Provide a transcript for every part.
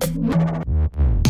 Thank you.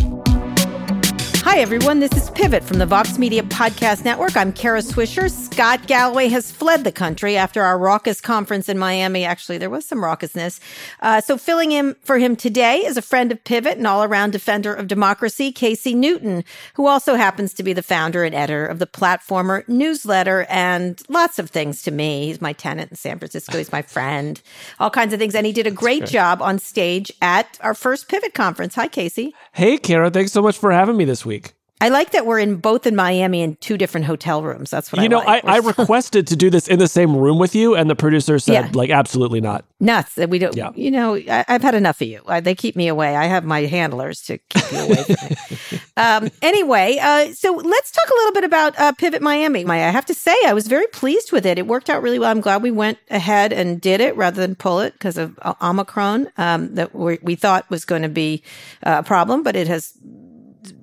Hi, everyone. This is Pivot from the Vox Media Podcast Network. I'm Kara Swisher. Scott Galloway has fled the country after our raucous conference in Miami. Actually, there was some raucousness. Uh, so, filling in for him today is a friend of Pivot and all around defender of democracy, Casey Newton, who also happens to be the founder and editor of the Platformer newsletter and lots of things to me. He's my tenant in San Francisco. He's my friend, all kinds of things. And he did a great job on stage at our first Pivot conference. Hi, Casey. Hey, Kara. Thanks so much for having me this week. I like that we're in both in Miami in two different hotel rooms. That's what you I know. like. I, I requested to do this in the same room with you, and the producer said, Yeah. like, absolutely not. nuts that we don't. Yeah. You know, I, I've had enough of you. I, they keep me away. I have my handlers to keep you away from me. um, anyway, uh, so let's talk a little bit about uh, Pivot Miami. My, I have to say, I was very pleased with it. It worked out really well. I'm glad we went ahead and did it rather than pull it because of uh, Omicron um, that we, we thought was going to be uh, a problem, but it has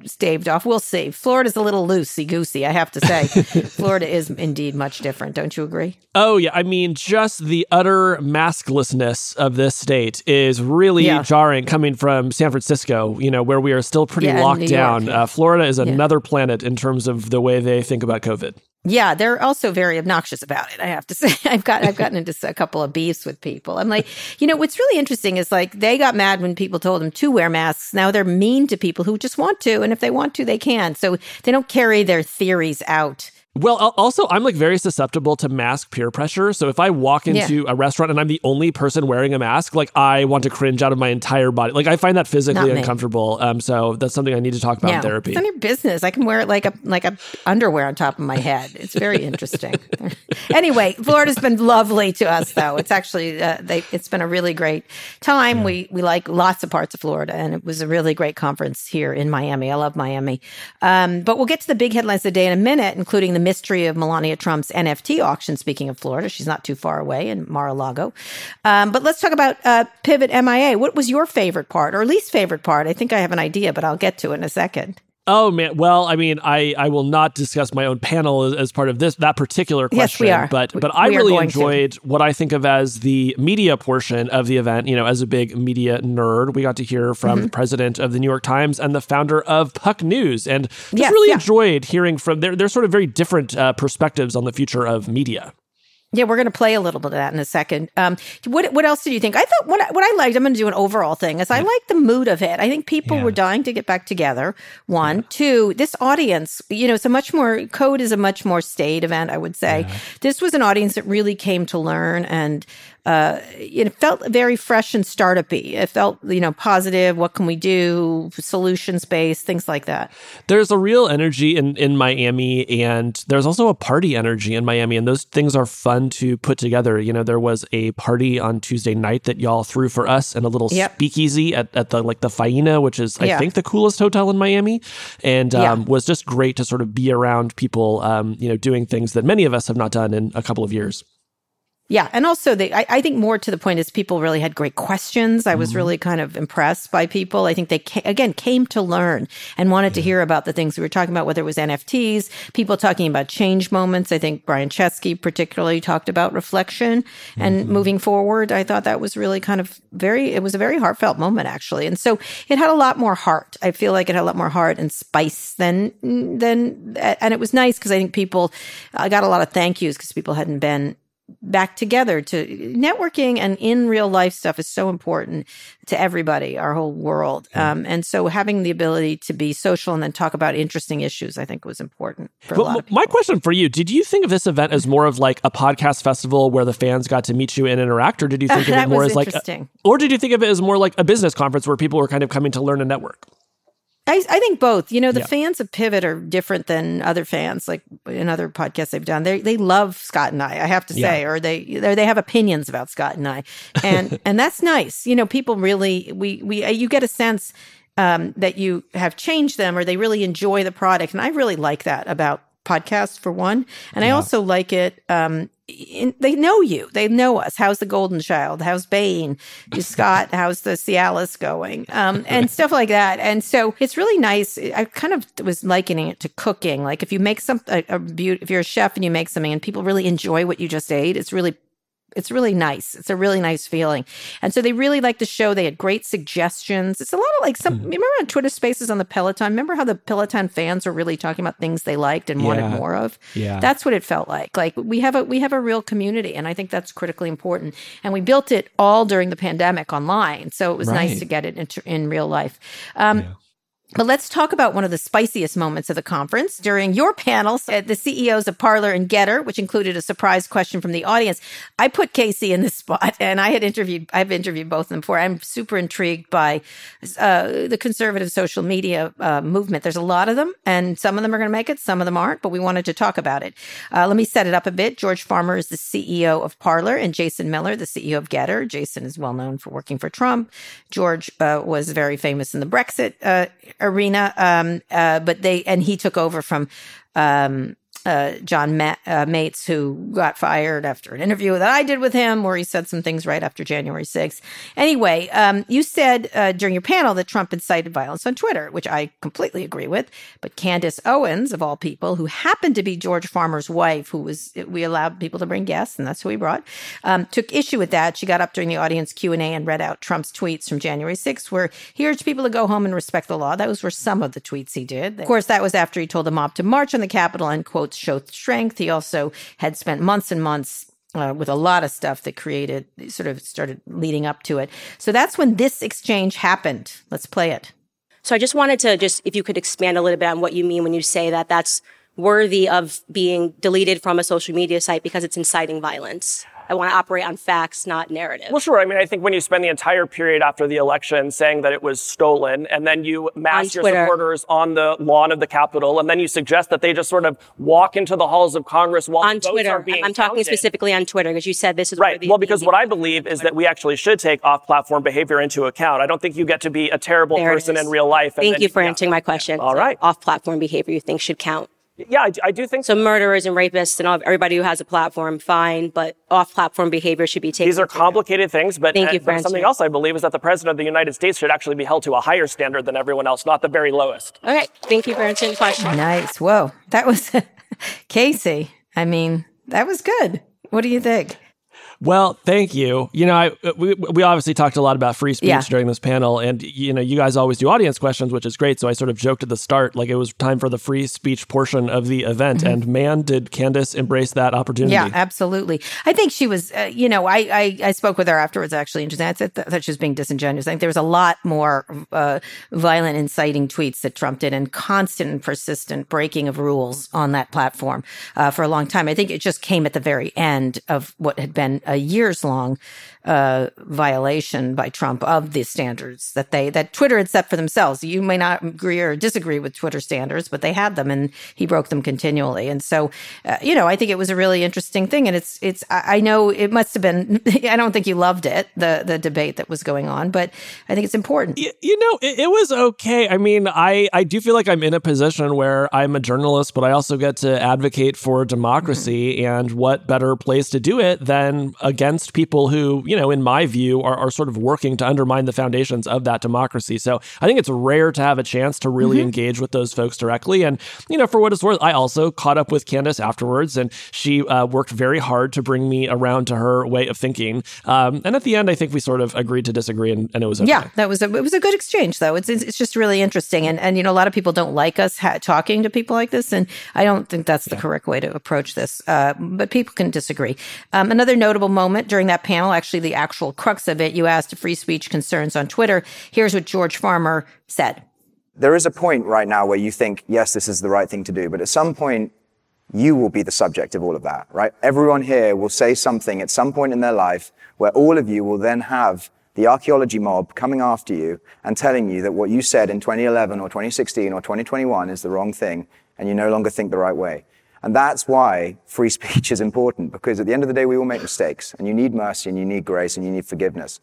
staved off. We'll see. Florida's a little loosey goosey, I have to say. Florida is indeed much different. Don't you agree? Oh yeah, I mean, just the utter masklessness of this state is really Yeah. jarring. Coming from San Francisco, you know, where we are still pretty Yeah, locked down. Uh, Florida is another planet in terms of the way they think about COVID. Yeah, they're also very obnoxious about it. I have to say, I've got I've gotten into a couple of beefs with people. I'm like, you know, what's really interesting is like they got mad when people told them to wear masks. Now they're mean to people who just want to, and if they want to, they can. So they don't carry their theories out. Well, also, I'm like very susceptible to mask peer pressure. So if I walk into a restaurant and I'm the only person wearing a mask, like I want to cringe out of my entire body. Like I find that physically uncomfortable. Um, so that's something I need to talk about in therapy. it's none of your business. I can wear it like a like a underwear on top of my head. It's very interesting. anyway, Florida's been lovely to us, though. It's actually uh, they, it's been a really great time. We we like lots of parts of Florida, and it was a really great conference here in Miami. I love Miami. Um, but we'll get to the big headlines of the day in a minute, including the mystery of Melania Trump's NFT auction. Speaking of Florida, she's not too far away in Mar-a-Lago. Um, but let's talk about uh, Pivot MIA. What was your favorite part or least favorite part? I think I have an idea, but I'll get to it in a second. Oh man, well, I mean, I I will not discuss my own panel as, as part of this that particular question. Yes, we are. But but I we are really going to. enjoyed what I think of as the media portion of the event. You know, as a big media nerd, we got to hear from Mm-hmm. the president of the New York Times and the founder of Puck News, and just Yes, really yeah. enjoyed hearing from their their sort of very different uh, perspectives on the future of media. Yeah, we're going to play a little bit of that in a second. Um, what what else did you think? I thought what I, what I liked. I'm going to do an overall thing. Is I like the mood of it. I think people were dying to get back together. One, two. This audience, you know, it's a much more code is a much more staid event. I would say this was an audience that really came to learn and. Uh, it felt very fresh and startupy. It felt, you know, positive. What can we do? Solutions based, things like that. There's a real energy in, in Miami, and there's also a party energy in Miami, and those things are fun to put together. You know, there was a party on Tuesday night that y'all threw for us and a little Yep. speakeasy at, at the like the Faena, which is I Yeah. think the coolest hotel in Miami, and Yeah. um, was just great to sort of be around people, um, you know, doing things that many of us have not done in a couple of years. Yeah, and also they, I, I, think more to the point is people really had great questions. I was mm-hmm. really kind of impressed by people. I think they again came to learn and wanted yeah. to hear about the things we were talking about, whether it was NFTs, people talking about change moments. I think Brian Chesky particularly talked about reflection and mm-hmm. moving forward. I thought that was really kind of very. It was a very heartfelt moment actually, and so it had a lot more heart. I feel like it had a lot more heart and spice than than, and it was nice because I think people. I got a lot of thank yous because people hadn't been back together to networking and in real life stuff is so important to everybody, our whole world. Um, and so having the ability to be social and then talk about interesting issues, I think was important for well, a lot of. My question for you, did you think of this event as more of like a podcast festival where the fans got to meet you and interact, or did you think of it more as like, a, or did you think of it as more like a business conference where people were kind of coming to learn and network? I, I think both. You know, the yeah. fans of Pivot are different than other fans, like in other podcasts they've done. They they love Scott and I, I have to say, yeah. or they they have opinions about Scott and I, and and that's nice. You know, people really we we uh, you get a sense um, that you have changed them, or they really enjoy the product, and I really like that about podcasts for one, and yeah. I also like it um, in, they know you. They know us. How's the Golden Child? How's Bane? Scott? How's the Cialis going? Um, and stuff like that. And so it's really nice. I kind of was likening it to cooking. Like if you make some, a, a if you're a chef and you make something and people really enjoy what you just ate, it's really it's really nice. It's a really nice feeling. And so they really like the show. They had great suggestions. It's a lot of like some, mm. remember on Twitter spaces on the Peloton? Remember how the Peloton fans were really talking about things they liked and yeah. wanted more of? Yeah. That's what it felt like. Like we have a, we have a real community. And I think that's critically important. And we built it all during the pandemic online. So it was right. nice to get it in, in real life. Um, yeah. But let's talk about one of the spiciest moments of the conference. During your panels, at the CEOs of Parler and GETTR, which included a surprise question from the audience, I put Casey in this spot, and I had interviewed, I've interviewed both of them before. I'm super intrigued by uh, the conservative social media uh, movement. There's a lot of them, and some of them are going to make it, some of them aren't, but we wanted to talk about it. Uh, let me set it up a bit. George Farmer is the CEO of Parler, and Jason Miller, the CEO of GETTR. Jason is well known for working for Trump. George uh, was very famous in the Brexit uh, arena. Um, uh, but they, and he took over from, um, uh, John Ma- uh, Matze, who got fired after an interview that I did with him, where he said some things right after January 6th. Anyway, um, you said uh, during your panel that Trump incited violence on Twitter, which I completely agree with. But Candace Owens, of all people, who happened to be George Farmer's wife, who was we allowed people to bring guests, and that's who we brought, um, took issue with that. She got up during the audience Q and A and read out Trump's tweets from January 6th, where he urged people to go home and respect the law. Those were some of the tweets he did. Of course, that was after he told the mob to march on the Capitol and quotes showed strength. He also had spent months and months uh, with a lot of stuff that created, sort of started leading up to it. So that's when this exchange happened. Let's play it. So I just wanted to just, if you could expand a little bit on what you mean when you say that that's worthy of being deleted from a social media site because it's inciting violence. I want to operate on facts, not narrative. Well, sure. I mean, I think when you spend the entire period after the election saying that it was stolen, and then you mass your supporters on the lawn of the Capitol, and then you suggest that they just sort of walk into the halls of Congress while on Twitter. I'm talking specifically on Twitter because you said this is right. Well, because what I believe is that we actually should take off-platform behavior into account. I don't think you get to be a terrible there person in real life. Thank you for answering my question. All right. Off-platform behavior you think should count. Yeah, I, I, do think so. Murderers and rapists and all, everybody who has a platform, fine, but off-platform behavior should be taken. These are complicated things, but, Thank you for something else I believe is that the president of the United States should actually be held to a higher standard than everyone else, not the very lowest. Okay, thank you for answering the question. Nice. Whoa, that was Casey. I mean, that was good. What do you think? Well, thank you. You know, I, we, we obviously talked a lot about free speech yeah. during this panel, and you know, you guys always do audience questions, which is great. So I sort of joked at the start, like it was time for the free speech portion of the event, mm-hmm. and man, did Candace embrace that opportunity? Yeah, absolutely. I think she was. Uh, you know, I, I, I spoke with her afterwards. Actually, and I thought she was being disingenuous. I think there was a lot more uh, violent, inciting tweets that Trump did, and constant and persistent breaking of rules on that platform uh, for a long time. I think it just came at the very end of what had been Uh, years long uh, violation by Trump of the standards that they that Twitter had set for themselves. You may not agree or disagree with Twitter standards, but they had them, and he broke them continually. And so, uh, you know, I think it was a really interesting thing. And it's it's I know it must have been. I don't think you loved it the the debate that was going on, but I think it's important. You, you know, it, it was okay. I mean, I I do feel like I'm in a position where I'm a journalist, but I also get to advocate for democracy, mm-hmm. and what better place to do it than against people who, you know, in my view, are, are sort of working to undermine the foundations of that democracy. So I think it's rare to have a chance to really mm-hmm. engage with those folks directly. And, you know, for what it's worth, I also caught up with Candace afterwards, and she uh, worked very hard to bring me around to her way of thinking. Um, and at the end, I think we sort of agreed to disagree, and, and it was okay. Yeah, that was a, it was a good exchange, though. It's, it's just really interesting. And, and, you know, a lot of people don't like us ha- talking to people like this. And I don't think that's the yeah. correct way to approach this. Uh, but people can disagree. Um, another notable moment during that panel, actually, the actual crux of it, you asked free speech concerns on Twitter. Here's what George Farmer said. There is a point right now where you think, yes, this is the right thing to do. But at some point, you will be the subject of all of that, right? Everyone here will say something at some point in their life where all of you will then have the archaeology mob coming after you and telling you that what you said in 2011 or 2016 or 2021 is the wrong thing and you no longer think the right way. And that's why free speech is important because at the end of the day, we all make mistakes and you need mercy and you need grace and you need forgiveness.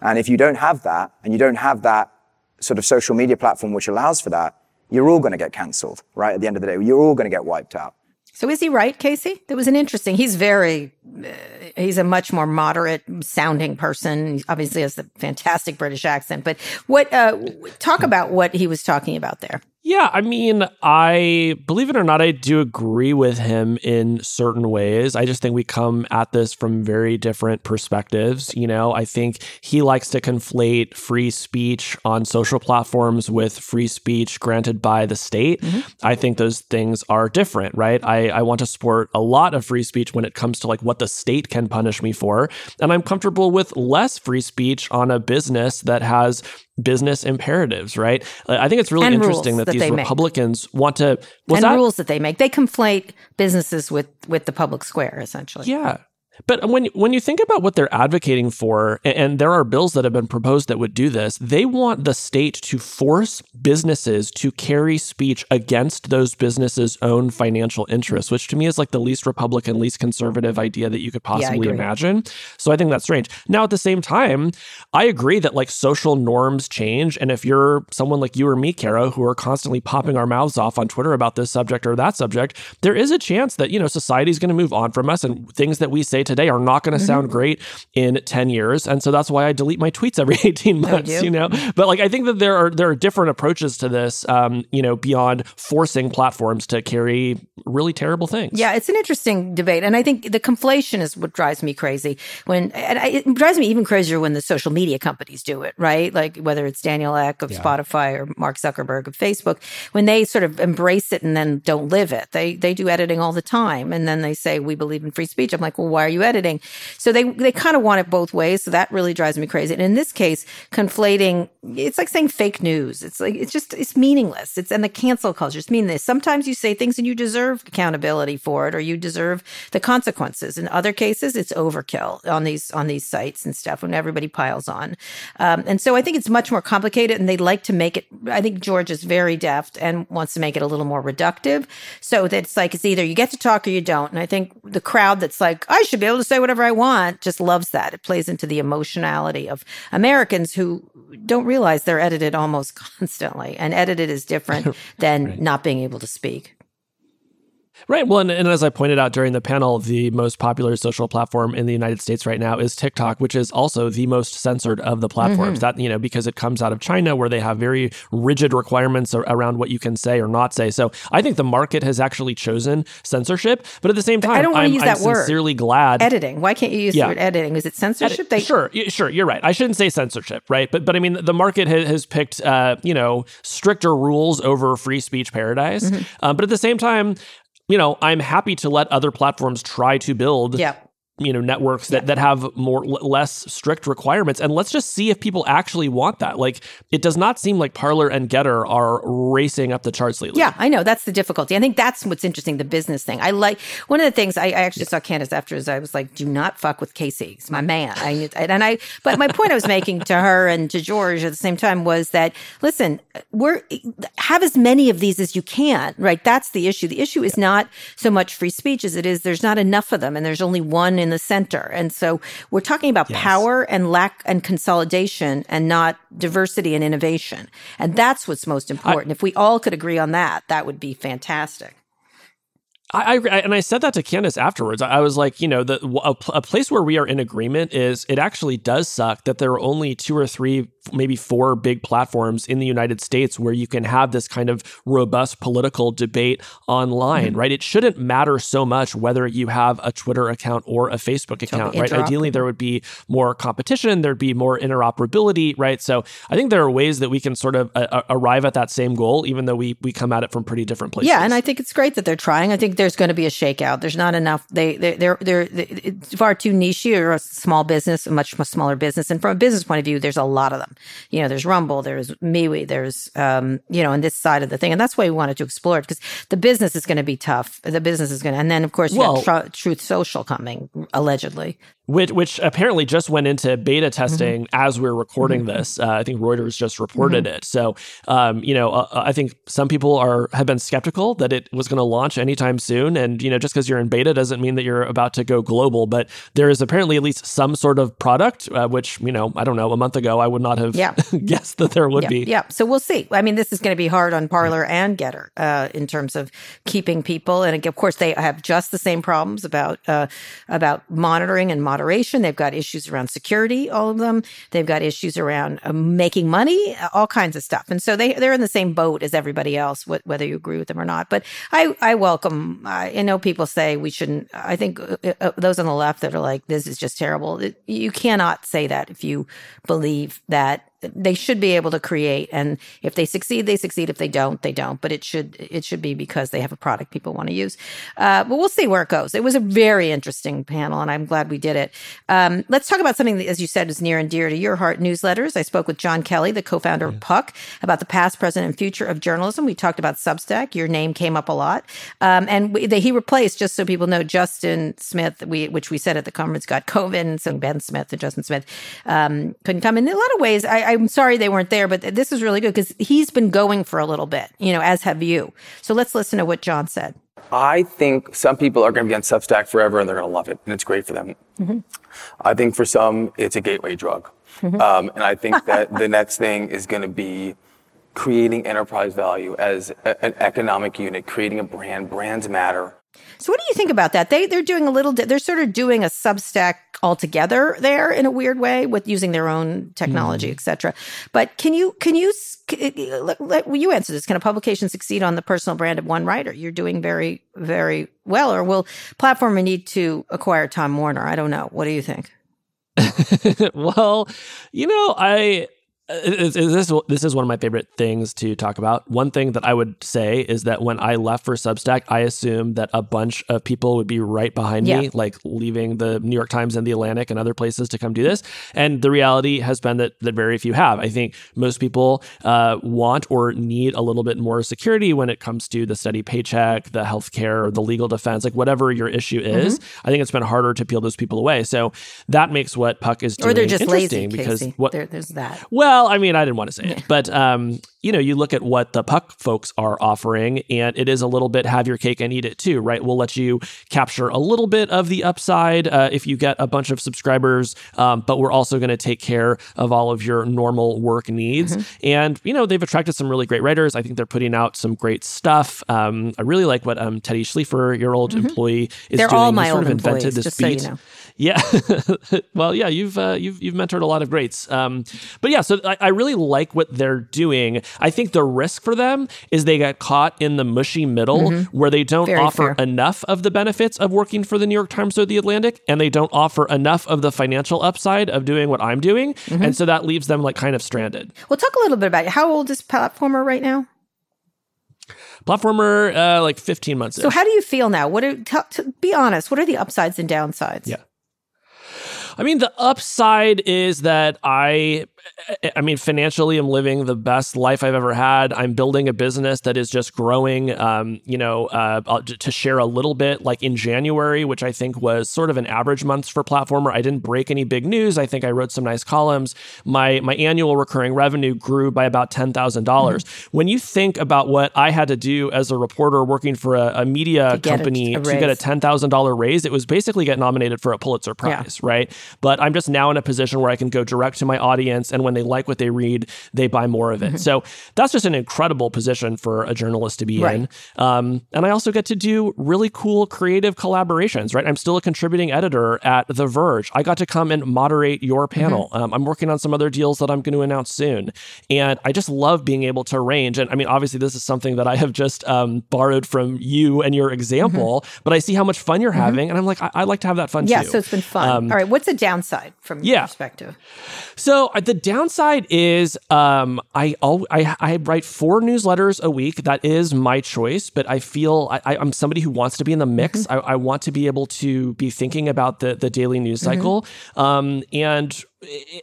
And if you don't have that and you don't have that sort of social media platform which allows for that, you're all going to get cancelled, right? At the end of the day, you're all going to get wiped out. So is he right, Casey? That was an interesting. He's very, uh, he's a much more moderate sounding person. He obviously has the fantastic British accent. But what? Uh, talk about what he was talking about there. Yeah, I mean, I believe it or not, I do agree with him in certain ways. I just think we come at this from very different perspectives. You know, I think he likes to conflate free speech on social platforms with free speech granted by the state. Mm-hmm. I think those things are different, right? I, I want to support a lot of free speech when it comes to like what the state can punish me for. And I'm comfortable with less free speech on a business that has business imperatives, right? I think it's really and interesting that, that these Republicans make. want to and that? rules that they make. They conflate businesses with with the public square, essentially. Yeah, but when when you think about what they're advocating for, and there are bills that have been proposed that would do this, they want the state to force businesses to carry speech against those businesses' own financial interests, which to me is like the least Republican, least conservative idea that you could possibly yeah, imagine. So I think that's strange. Now at the same time, I agree that like social norms change, and if you're someone like you or me, Kara, who are constantly popping our mouths off on Twitter about this subject or that subject, there is a chance that you know society is going to move on from us, and things that we say today are not going to mm-hmm. sound great in 10 years. And so that's why I delete my tweets every 18 months, you. know? But like, I think that there are, there are different approaches to this, um, you know, beyond forcing platforms to carry really terrible things. Yeah, it's an interesting debate. And I think the conflation is what drives me crazy when, and I, it drives me even crazier when the social media companies do it, right? Like whether it's Daniel Ek of yeah. Spotify or Mark Zuckerberg of Facebook, when they sort of embrace it and then don't live it. They, they do editing all the time. And then they say, we believe in free speech. I'm like, well, why are you editing. So they, they kind of want it both ways. So that really drives me crazy. And in this case, conflating, it's like saying fake news. It's like, it's just, it's meaningless. It's, and the cancel culture is meaningless. Sometimes you say things and you deserve accountability for it or you deserve the consequences. In other cases, it's overkill on these, on these sites and stuff when everybody piles on. Um, and so I think it's much more complicated and they like to make it, I think George is very deft and wants to make it a little more reductive. So that it's like, it's either you get to talk or you don't. And I think the crowd that's like, I should be able to say whatever I want just loves that. It plays into the emotionality of Americans who don't realize they're edited almost constantly. And edited is different than right. not being able to speak. Right. Well, and, and, as I pointed out during the panel, the most popular social platform in the United States right now is TikTok, which is also the most censored of the platforms. Mm-hmm. That you know because it comes out of China, where they have very rigid requirements around what you can say or not say. So I think the market has actually chosen censorship, but at the same time, I don't want to use that I'm word. Sincerely glad editing. Why can't you use yeah. the word editing? Is it censorship? they- sure, sure. You're right. I shouldn't say censorship, right? But but I mean, the market has, has picked uh, you know stricter rules over free speech paradise. Mm-hmm. Um, but at the same time, you know, I'm happy to let other platforms try to build yeah you know networks that, yeah. that have more less strict requirements. And let's just see if people actually want that. Like it does not seem like parler and GETTR are racing up the charts lately. Yeah i know. That's the difficulty. I think that's what's interesting the business thing. I like one of the things i, I actually yeah. saw candace after is i was like do not fuck with casey. He's my man. I, and i but my point i was making to her and to george at the same time was that listen we're have as many of these as you can right? That's the issue. The issue is not so much free speech as it is. There's not enough of them and there's only one in the center. And so we're talking about yes. power and lack and consolidation and not diversity and innovation. And that's what's most important. I, if we all could agree on that, that would be fantastic. I, I, and I said that to Candace afterwards. I was like, you know, the a, a, place where we are in agreement is it actually does suck that there are only two or three, maybe four big platforms in the United States where you can have this kind of robust political debate online, mm-hmm. right? It shouldn't matter so much whether you have a Twitter account or a Facebook account, right? Ideally, there would be more competition, there'd be more interoperability, right? So I think there are ways that we can sort of uh, uh arrive at that same goal, even though we we come at it from pretty different places. Yeah, and I think it's great that they're trying. I think there's going to be a shakeout. There's not enough. They they they're they're, they're far too niche. You're a small business, a much smaller business, and from a business point of view, there's a lot of them. You know, there's Rumble, there's MeWe, there's um, you know, on this side of the thing, and that's why we wanted to explore it because the business is going to be tough. The business is going to, and then of course you well, have tr- Truth Social coming allegedly which, which apparently just went into beta testing mm-hmm. as we are recording mm-hmm. this. Uh, I think Reuters just reported mm-hmm. it. So, um, you know, uh, I think some people are have been skeptical that it was going to launch anytime soon. And you know, just because you're in beta doesn't mean that you're about to go global. But there is apparently at least some sort of product, uh, which you know, I don't know, a month ago I would not have yeah. guessed that there would yeah. be. Yeah. So we'll see. I mean, this is going to be hard on Parler and GETTR uh, in terms of keeping people, and of course they have just the same problems about uh, about monitoring and moderation. They've got issues around security, all of them. They've got issues around uh, making money, all kinds of stuff. And so they, they're in the same boat as everybody else, wh- whether you agree with them or not. But I, I welcome, I, I know people say we shouldn't, I think uh, uh, those on the left that are like, this is just terrible. It, you cannot say that if you believe that they should be able to create. And if they succeed they succeed. If they don't they don't. But it should it should be because they have a product people want to use. Uh, but we'll see where it goes. It was a very interesting panel and i'm glad we did it. Um, let's talk about something that as you said is near and dear to your heart newsletters. I spoke with Jon Kelly the co-founder of puck about the past present and future of journalism. We talked about substack. Your name came up a lot. Um, and we, he replaced just so people know justin smith we, which we said at the conference got covid. And so ben smith and justin smith um, couldn't come. In, in a lot of ways I, I I'm sorry they weren't there, but this is really good because he's been going for a little bit, you know, as have you. So let's listen to what Jon said. I think some people are going to be on Substack forever and they're going to love it, and it's great for them. Mm-hmm. I think for some, it's a gateway drug. Mm-hmm. Um, and I think that the next thing is going to be creating enterprise value as a, an economic unit, creating a brand. Brands matter. So what do you think about that? They they're doing a little they're sort of doing a Substack altogether there in a weird way with using their own technology, mm. etc. But can you can you let, let, you answer this? Can a publication succeed on the personal brand of one writer? You're doing very very well, or will platform need to acquire Time Warner? I don't know. What do you think? well, you know, I this this is one of my favorite things to talk about. One thing that I would say is that when I left for Substack, I assumed that a bunch of people would be right behind yeah. me, like leaving the New York Times and the Atlantic and other places to come do this. And the reality has been that that very few have. I think most people uh, want or need a little bit more security when it comes to the steady paycheck, the healthcare, the legal defense, like whatever your issue is. Mm-hmm. I think it's been harder to peel those people away. So that makes what Puck is doing or they're just interesting lazy, because Casey. what there, there's that. Well well, I mean, I didn't want to say it, but um, you know, you look at what the Puck folks are offering, and it is a little bit have your cake and eat it too, right? We'll let you capture a little bit of the upside uh, if you get a bunch of subscribers, um, but we're also going to take care of all of your normal work needs. Mm-hmm. And you know, they've attracted some really great writers. I think they're putting out some great stuff. Um, I really like what um, Teddy Schleifer, your old mm-hmm. employee, is they're doing. all my He sort old of invented employees, this just beat. So you know. Yeah. well, yeah, you've uh, you've you've mentored a lot of greats. Um, but yeah, so I, I, really like what they're doing. I think the risk for them is they get caught in the mushy middle mm-hmm. where they don't Very offer fair. enough of the benefits of working for the New York Times or the Atlantic, and they don't offer enough of the financial upside of doing what I'm doing, mm-hmm. and so that leaves them like kind of stranded. Well, talk a little bit about it. how old is Platformer right now? Platformer, uh, like 15 months. So, how do you feel now? What are, t- t- be honest, what are the upsides and downsides? Yeah. I mean, the upside is that I I mean, financially, I'm living the best life I've ever had. I'm building a business that is just growing. Um, you know, uh, to share a little bit, like in January, which I think was sort of an average month for Platformer. I didn't break any big news. I think I wrote some nice columns. My my annual recurring revenue grew by about ten thousand mm-hmm. dollars. When you think about what I had to do as a reporter working for a, a media company a, a to get a ten thousand dollar raise, it was basically get nominated for a Pulitzer Prize, yeah. right? but I'm just now in a position where I can go direct to my audience. And when they like what they read, they buy more of it. Mm-hmm. So that's just an incredible position for a journalist to be right. in. Um, and I also get to do really cool creative collaborations, right? I'm still a contributing editor at The Verge. I got to come and moderate your panel. Mm-hmm. Um, I'm working on some other deals that I'm going to announce soon. And I just love being able to arrange. And I mean, obviously, this is something that I have just um, borrowed from you and your example, mm-hmm. but I see how much fun you're mm-hmm. having. And I'm like, I- I like to have that fun yeah, too. so it's been fun. Um, All right. What's the downside from yeah. your perspective? So uh, the downside is um, I, I, I write four newsletters a week. That is my choice, but I feel I, am somebody who wants to be in the mix. Mm-hmm. I, I, want to be able to be thinking about the, the daily news mm-hmm. cycle. Um, and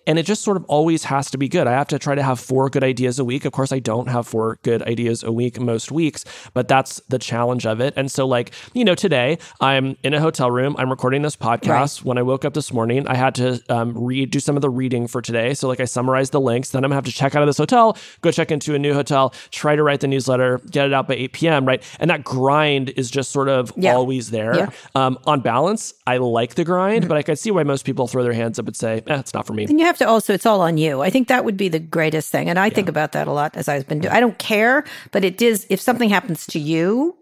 and it just sort of always has to be good. I have to try to have four good ideas a week. Of course, I don't have four good ideas a week most weeks, but that's the challenge of it. And so, like, you know, today I'm in a hotel room, I'm recording this podcast. Right. When I woke up this morning, I had to um, read, do some of the reading for today. So, like, I summarized the links. Then I'm gonna have to check out of this hotel, go check into a new hotel, try to write the newsletter, get it out by 8 p.m., right? And that grind is just sort of yeah. always there. Yeah. Um, on balance, I like the grind, mm-hmm. but I could see why most people throw their hands up and say, eh, it's not for for me. Then you have to also, it's all on you. I think that would be the greatest thing. And I yeah. think about that a lot as I've been doing. I don't care, but it is, if something happens to you,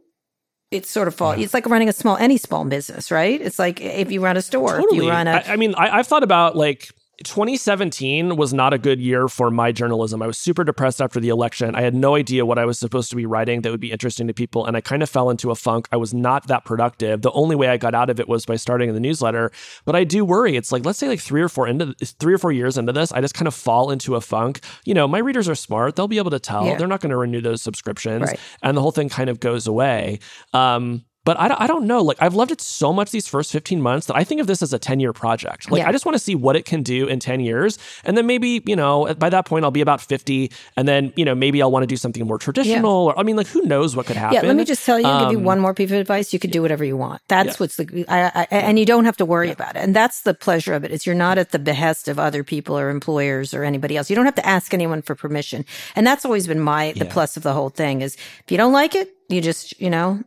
it's sort of fall. Yeah. It's like running a small, any small business, right? It's like if you run a store, totally. you run a. I, I mean, I, I've thought about like 2017 was not a good year for my journalism. I was super depressed after the election. I had no idea what I was supposed to be writing that would be interesting to people. And I kind of fell into a funk. I was not that productive. The only way I got out of it was by starting the newsletter. But I do worry. It's like, let's say like three or four into three or four years into this, I just kind of fall into a funk. You know, my readers are smart. They'll be able to tell. Yeah. They're not going to renew those subscriptions. Right. And the whole thing kind of goes away. Um, but I, I don't know. Like, I've loved it so much these first 15 months that I think of this as a 10 year project. Like, yeah. I just want to see what it can do in 10 years. And then maybe, you know, by that point, I'll be about 50. And then, you know, maybe I'll want to do something more traditional. Yeah. Or, I mean, like, who knows what could happen? Yeah, let me just tell you, um, give you um, one more piece of advice. You could do whatever you want. That's yeah. what's the, I, I, and you don't have to worry about it. And that's the pleasure of it. Is you're not at the behest of other people or employers or anybody else. You don't have to ask anyone for permission. And that's always been my, the plus of the whole thing is if you don't like it, you just, you know,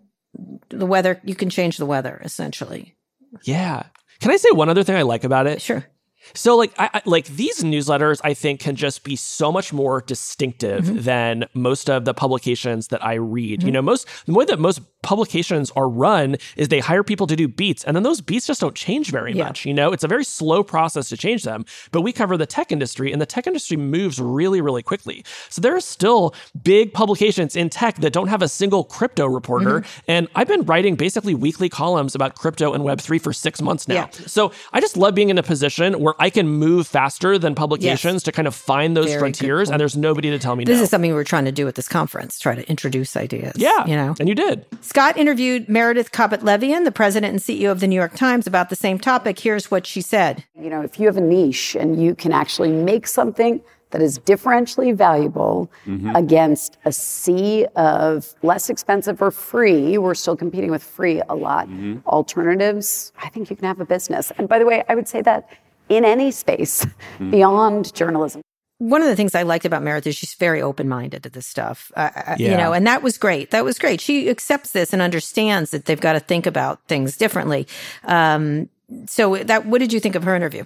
the weather, you can change the weather essentially. Yeah. Can I say one other thing I like about it? Sure. So like I, I, like these newsletters I think can just be so much more distinctive mm-hmm. than most of the publications that I read. Mm-hmm. You know, most the way that most publications are run is they hire people to do beats and then those beats just don't change very yeah. much, you know? It's a very slow process to change them. But we cover the tech industry and the tech industry moves really really quickly. So there are still big publications in tech that don't have a single crypto reporter mm-hmm. and I've been writing basically weekly columns about crypto and web3 for 6 months now. Yeah. So I just love being in a position where I can move faster than publications yes. to kind of find those Very frontiers, and there's nobody to tell me. This no. is something we are trying to do at this conference: try to introduce ideas. Yeah, you know, and you did. Scott interviewed Meredith Kopit Levien, the president and CEO of the New York Times, about the same topic. Here's what she said: You know, if you have a niche and you can actually make something that is differentially valuable mm-hmm. against a sea of less expensive or free. We're still competing with free a lot. Mm-hmm. Alternatives, I think you can have a business. And by the way, I would say that in any space mm-hmm. beyond journalism. One of the things I liked about Meredith is she's very open minded to this stuff, uh, uh yeah. you know, and that was great. That was great. She accepts this and understands that they've got to think about things differently. Um, so that, what did you think of her interview?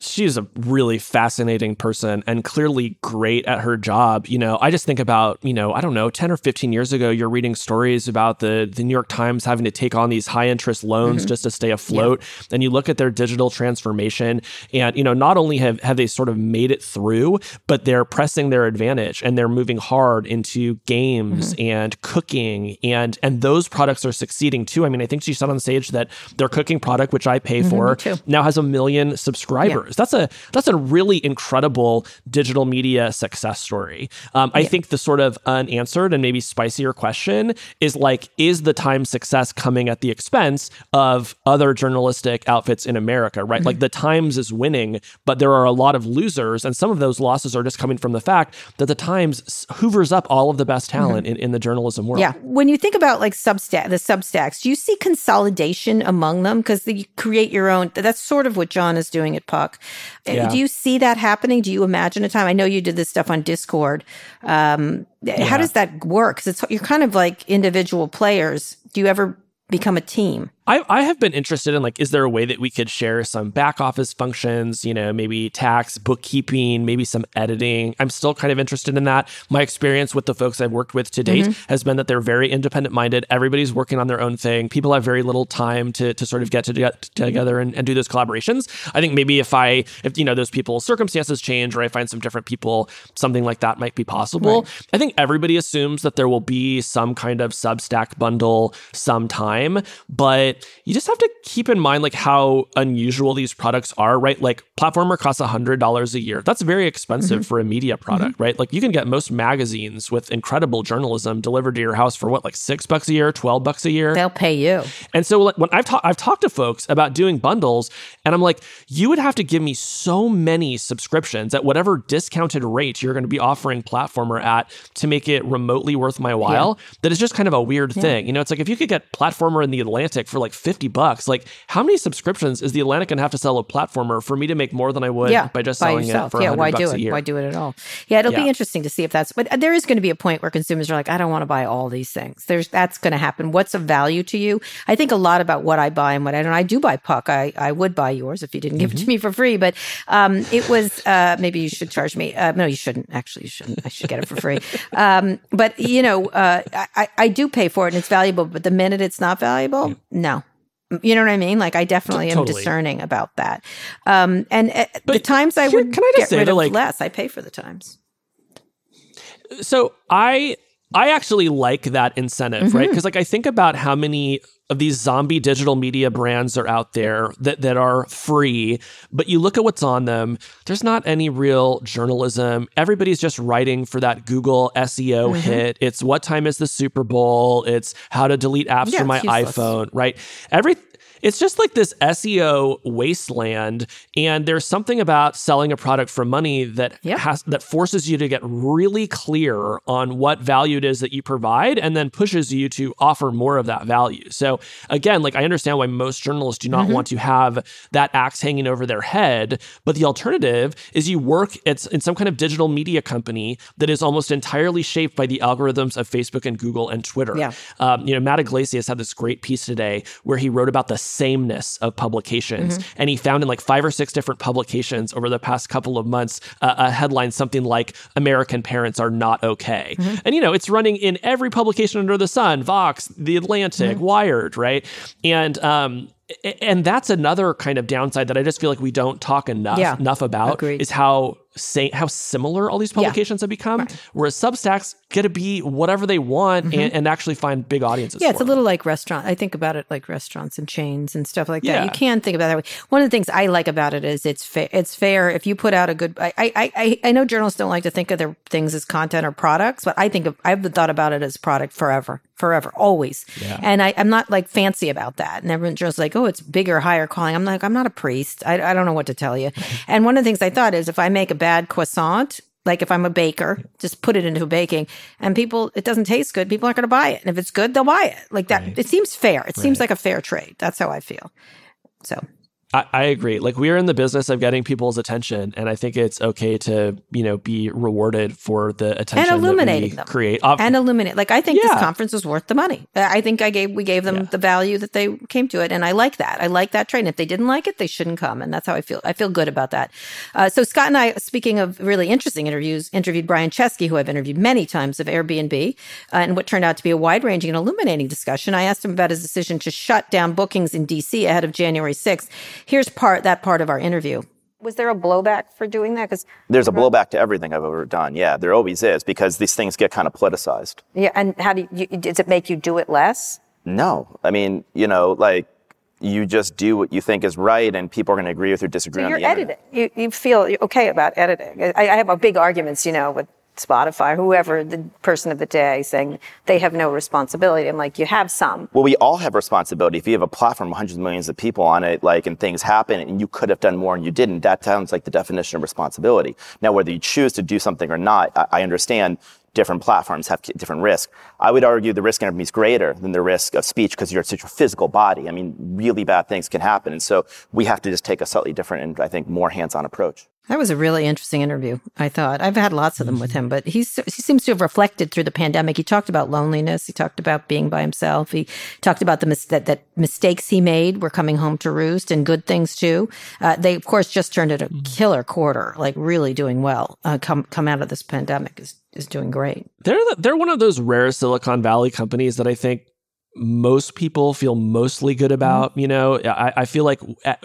She's a really fascinating person and clearly great at her job. You know, I just think about, you know, I don't know, 10 or 15 years ago, you're reading stories about the, the New York Times having to take on these high interest loans mm-hmm. just to stay afloat. Yeah. And you look at their digital transformation and, you know, not only have, have they sort of made it through, but they're pressing their advantage and they're moving hard into games mm-hmm. and cooking and, and those products are succeeding too. I mean, I think she said on stage that their cooking product, which I pay mm-hmm, for, now has a million subscribers. Yeah. That's a that's a really incredible digital media success story. Um, I think the sort of unanswered and maybe spicier question is like, is the Times success coming at the expense of other journalistic outfits in America? Right, mm-hmm. like the Times is winning, but there are a lot of losers, and some of those losses are just coming from the fact that the Times hoovers up all of the best talent mm-hmm. in, in the journalism world. Yeah, when you think about like Substack, the Substacks, do you see consolidation among them because you create your own? That's sort of what Jon is doing at Puck. Uh, yeah. Do you see that happening? Do you imagine a time? I know you did this stuff on Discord. Um, yeah. How does that work? Because you're kind of like individual players. Do you ever become a team? I, I have been interested in like, is there a way that we could share some back office functions, you know, maybe tax, bookkeeping, maybe some editing? I'm still kind of interested in that. My experience with the folks I've worked with to date mm-hmm. has been that they're very independent minded. Everybody's working on their own thing. People have very little time to, to sort of get to get together and, and do those collaborations. I think maybe if I, if, you know, those people's circumstances change or I find some different people, something like that might be possible. Right. I think everybody assumes that there will be some kind of Substack bundle sometime, but you just have to keep in mind like how unusual these products are, right? Like Platformer costs $100 a year. That's very expensive mm-hmm. for a media product, mm-hmm. right? Like you can get most magazines with incredible journalism delivered to your house for what, like six bucks a year, 12 bucks a year? They'll pay you. And so like, when I've, ta- I've talked to folks about doing bundles and I'm like, you would have to give me so many subscriptions at whatever discounted rate you're going to be offering Platformer at to make it remotely worth my while yeah. that it's just kind of a weird yeah. thing. You know, it's like if you could get Platformer in the Atlantic for like 50 bucks. Like, how many subscriptions is the Atlantic going to have to sell a platformer for me to make more than I would yeah, by just by selling yourself. it for a month? yeah, why do it? Why do it at all? Yeah, it'll yeah. be interesting to see if that's, but there is going to be a point where consumers are like, I don't want to buy all these things. There's, that's going to happen. What's of value to you? I think a lot about what I buy and what I don't. I do buy Puck. I, I would buy yours if you didn't give mm-hmm. it to mm-hmm. me for free, but um, it was, uh, maybe you should charge me. Uh, no, you shouldn't. Actually, you shouldn't. I should get it for free. Um, but, you know, uh, I, I do pay for it and it's valuable, but the minute it's not valuable, no, you know what I mean? Like I definitely totally. am discerning about that. Um, and uh, the times I would can I just get rid of like, less, I pay for the times. So I I actually like that incentive, mm-hmm. right? Because like I think about how many of these zombie digital media brands are out there that, that are free, but you look at what's on them, there's not any real journalism. Everybody's just writing for that Google SEO mm-hmm. hit. It's what time is the Super Bowl? It's how to delete apps yeah, from my iPhone, right? Every it's just like this SEO wasteland. And there's something about selling a product for money that yep. has that forces you to get really clear on what value it is that you provide and then pushes you to offer more of that value. So again, like I understand why most journalists do not mm-hmm. want to have that axe hanging over their head. But the alternative is you work at, in some kind of digital media company that is almost entirely shaped by the algorithms of Facebook and Google and Twitter. Yeah. Um, you know, Matt Yglesias had this great piece today where he wrote about the sameness of publications. Mm-hmm. And he found in like five or six different publications over the past couple of months uh, a headline something like American parents are not okay. Mm-hmm. And, you know, it's running in every publication under the sun Vox, The Atlantic, mm-hmm. Wired, right? And, um, and that's another kind of downside that I just feel like we don't talk enough yeah, enough about agreed. is how say how similar all these publications yeah. have become. Right. Whereas Substacks get to be whatever they want mm-hmm. and, and, actually find big audiences. Yeah, it's a little like restaurant. I think about it like restaurants and chains and stuff like yeah. that. You can think about that way. One of the things I like about it is it's fair. It's fair if you put out a good. I I I, I know journalists don't like to think of their things as content or products, but I think of I've thought about it as product forever, forever, always. Yeah. And I, I'm not like fancy about that. And everyone's just like, oh, it's bigger, higher calling. I'm like, I'm not a priest. I I don't know what to tell you. and one of the things I thought is if I make a bad croissant, like if I'm a baker, just put it into baking and people, it doesn't taste good. People aren't going to buy it. And if it's good, they'll buy it. Like that. Right. It seems fair. It right. seems like a fair trade. That's how I feel. So I, I, agree. Like we are in the business of getting people's attention, and I think it's okay to you know be rewarded for the attention and illuminating them. create and illuminate. Like I think yeah. this conference was worth the money. I think I gave we gave them yeah. the value that they came to it, and I like that. I like that trade. And if they didn't like it, they shouldn't come, and that's how I feel. I feel good about that. Uh, so Scott and I, speaking of really interesting interviews, interviewed Brian Chesky, who I've interviewed many times of Airbnb, uh, and what turned out to be a wide ranging and illuminating discussion. I asked him about his decision to shut down bookings in DC ahead of January 6th. Here's part that part of our interview. Was there a blowback for doing that? Because there's a blowback to everything I've ever done. Yeah, there always is because these things get kind of politicized. Yeah, and how do you, does it make you do it less? No, I mean, you know, like you just do what you think is right, and people are going to agree with or disagree so on you're editing. You, you feel okay about editing. I, I have a big arguments, you know, with Spotify, whoever the person of the day, saying they have no responsibility. I'm like, you have some. Well, we all have responsibility. If you have a platform hundreds of millions of people on it, like, and things happen, and you could have done more and you didn't, that sounds like the definition of responsibility. Now, whether you choose to do something or not, I, I understand different platforms have different risk. I would argue the risk in Airbnb is greater than the risk of speech because you're such a physical body. I mean, really bad things can happen. And so we have to just take a slightly different and I think more hands-on approach. That was a really interesting interview. I thought I've had lots of them with him, but he's he seems to have reflected through the pandemic. He talked about loneliness. He talked about being by himself. He talked about the mis- that, that mistakes he made were coming home to roost and good things too. Uh, they of course just turned it a mm. killer quarter, like really doing well. Uh, come come out of this pandemic is is doing great. They're the, they're one of those rare Silicon Valley companies that I think most people feel mostly good about. Mm-hmm. You know, I, I, feel like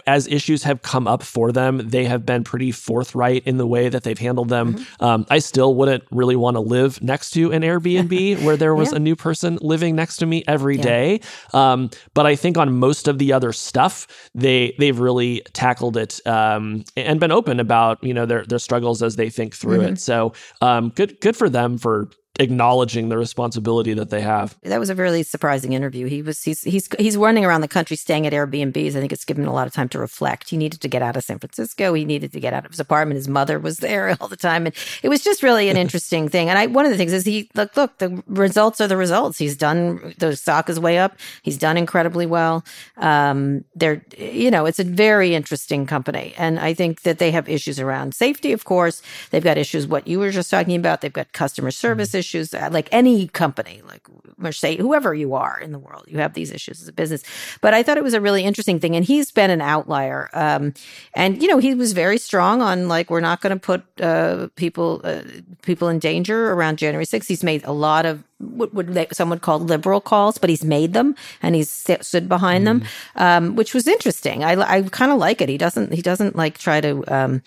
as issues have come up for them, they have been pretty forthright in the way that they've handled them. Mm-hmm. Um, I still wouldn't really want to live next to an Airbnb where there was yeah. a new person living next to me every yeah. day. Um, but I think on most of the other stuff, they they've really tackled it um, and been open about you know their their struggles as they think through mm-hmm. it. So um, good good for them for acknowledging the responsibility that they have. That was a really surprising interview. He was he's he's he's running around the country staying at Airbnbs. I think it's given him a lot of time to reflect. He needed to get out of San Francisco. He needed to get out of his apartment. His mother was there all the time, and it was just really an interesting thing. And I one of the things is he look look the results are the results. He's done the stock is way up. He's done incredibly well. Um, they're you know it's a very interesting company, and I think that they have issues around safety. Of course, they've got issues what you were just talking about. They've got customer service issues issues, like any company, like Mercedes, whoever you are in the world, you have these issues as a business. But I thought it was a really interesting thing. And he's been an outlier. Um, and, you know, he was very strong on like, we're not going to put uh, people uh, people in danger around January 6th. He's made a lot of what would they, some would call liberal calls, but he's made them and he's stood behind mm. them, um, which was interesting. I, I kind of like it. He doesn't, he doesn't like try to, um,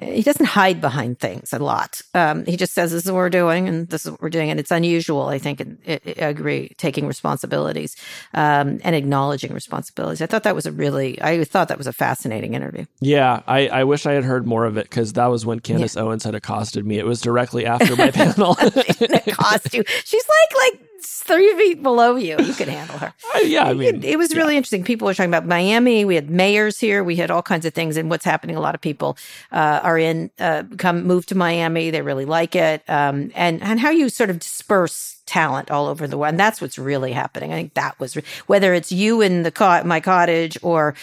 he doesn't hide behind things a lot. Um, he just says, "This is what we're doing, and this is what we're doing." And it's unusual, I think. And I agree, taking responsibilities um, and acknowledging responsibilities. I thought that was a really, I thought that was a fascinating interview. Yeah, I, I wish I had heard more of it because that was when Candace yeah. Owens had accosted me. It was directly after my panel. accost you. She's like like three feet below you. You can handle her. Uh, yeah, I mean, it, it was really interesting. People were talking about Miami. We had mayors here. We had all kinds of things. And what's happening? A lot of people uh, are in uh, come move to Miami. They really like it. Um, and and how you sort of disperse talent all over the world. And that's what's really happening. I think that was whether it's you in the co- my cottage or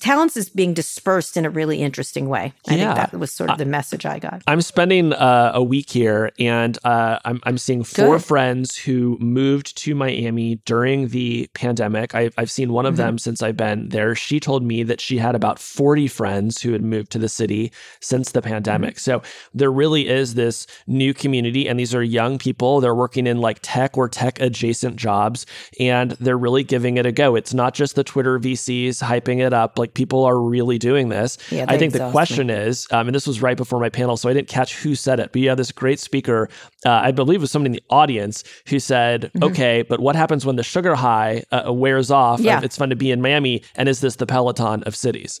talents is being dispersed in a really interesting way. I yeah. think that was sort of the message I got. I'm spending uh, a week here, and uh, I'm, I'm seeing four Good. friends who moved to Miami during the pandemic. I, have seen one of mm-hmm. them since I've been there. She told me that she had about 40 friends who had moved to the city since the pandemic. Mm-hmm. So there really is this new community, and these are young people. They're working in like tech or tech adjacent jobs, and they're really giving it a go. It's not just the Twitter VCs hyping it up. Like people are really doing this. Yeah, I think the question me. is, um, and this was right before my panel, so I didn't catch who said it, but yeah, this great speaker, uh, I believe was somebody in the audience who said, mm-hmm. okay, but what happens when the sugar high uh, wears off? Yeah. It's fun to be in Miami. And is this the Peloton of cities?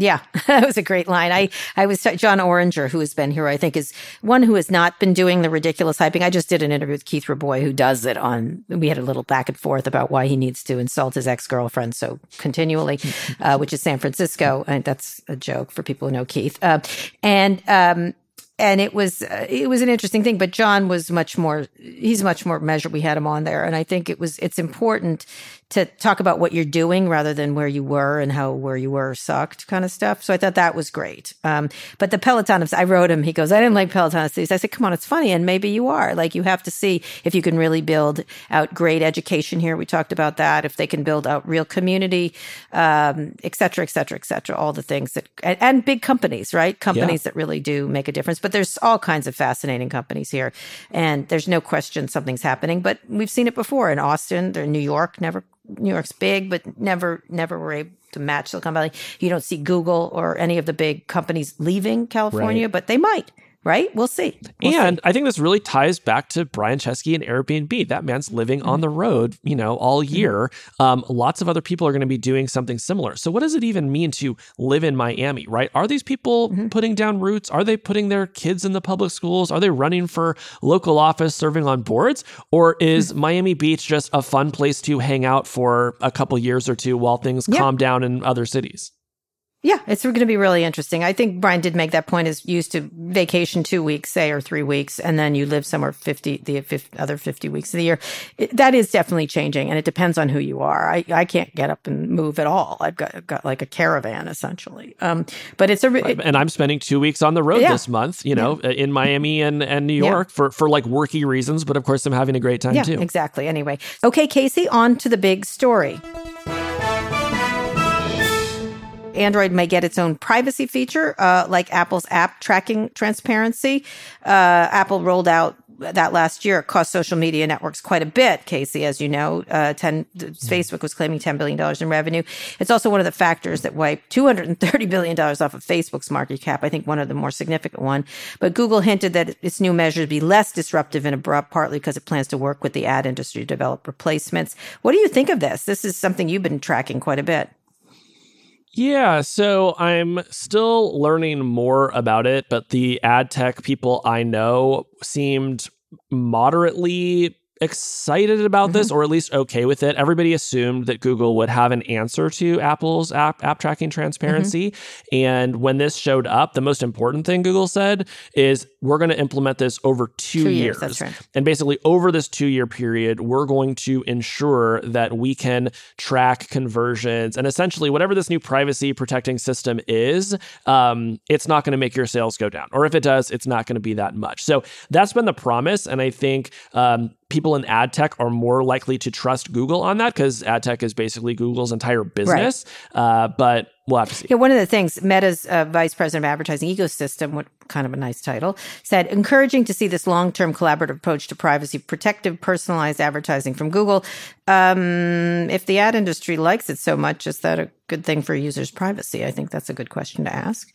Yeah, that was a great line. I, I was Jon Oringer, who has been here, I think is one who has not been doing the ridiculous hyping. I just did an interview with Keith Rabois, who does it on, we had a little back and forth about why he needs to insult his ex-girlfriend so continually, uh, which is San Francisco. And that's a joke for people who know Keith. Uh, and, um, and it was uh, it was an interesting thing but jon was much more he's much more measured we had him on there and i think it was it's important to talk about what you're doing rather than where you were and how where you were sucked kind of stuff. So I thought that was great. Um, but the Peloton of, I wrote him, he goes, I didn't like Peloton of cities. I said, come on, it's funny. And maybe you are like, you have to see if you can really build out great education here. We talked about that. If they can build out real community, um, et cetera, et cetera, et cetera, all the things that, and, and big companies, right? Companies yeah. that really do make a difference. But there's all kinds of fascinating companies here. And there's no question something's happening, but we've seen it before in Austin, in New York, never New York's big, but never, never were able to match Silicon Valley. You don't see Google or any of the big companies leaving California, right. but they might right? We'll see. We'll and see. I think this really ties back to Brian Chesky and Airbnb. That man's living mm-hmm. on the road, you know, all mm-hmm. year. Mm-hmm. Um, lots of other people are going to be doing something similar. So, what does it even mean to live in Miami, right? Are these people mm-hmm. putting down roots? Are they putting their kids in the public schools? Are they running for local office, serving on boards? Or is mm-hmm. Miami Beach just a fun place to hang out for a couple years or two while things calm down in other cities? Yeah, it's going to be really interesting. I think Brian did make that point is used to vacation two weeks, say, or three weeks, and then you live somewhere 50, the 50, other 50 weeks of the year. It, that is definitely changing, and it depends on who you are. I, I can't get up and move at all. I've got, I've got like a caravan essentially. Um, but it's a, it, and I'm spending two weeks on the road yeah. this month, you know, yeah. in Miami and, and New York yeah. for, for like worky reasons, but of course I'm having a great time yeah, too. Exactly. Anyway. Okay, Casey, on to the big story. Android may get its own privacy feature, uh, like Apple's app tracking transparency. Uh, Apple rolled out that last year. It cost social media networks quite a bit, Casey, as you know. Uh, 10, Facebook was claiming $10 billion in revenue. It's also one of the factors that wiped $230 billion off of Facebook's market cap. I think one of the more significant one. But Google hinted that its new measures be less disruptive and abrupt, partly because it plans to work with the ad industry to develop replacements. What do you think of this? This is something you've been tracking quite a bit. Yeah, so I'm still learning more about it, but the ad tech people I know seemed moderately excited about mm-hmm. this or at least okay with it. Everybody assumed that Google would have an answer to Apple's app app tracking transparency. Mm-hmm. And when this showed up, the most important thing Google said is we're going to implement this over two, two years. years. Right. And basically over this 2-year period, we're going to ensure that we can track conversions and essentially whatever this new privacy protecting system is, um, it's not going to make your sales go down. Or if it does, it's not going to be that much. So that's been the promise and I think um, people in ad tech are more likely to trust Google on that because ad tech is basically Google's entire business. Right. Uh, but we'll have to see. Yeah, one of the things Meta's uh, vice president of advertising ecosystem, what kind of a nice title, said encouraging to see this long-term collaborative approach to privacy, protective, personalized advertising from Google. Um, if the ad industry likes it so much, is that a good thing for users' privacy? I think that's a good question to ask.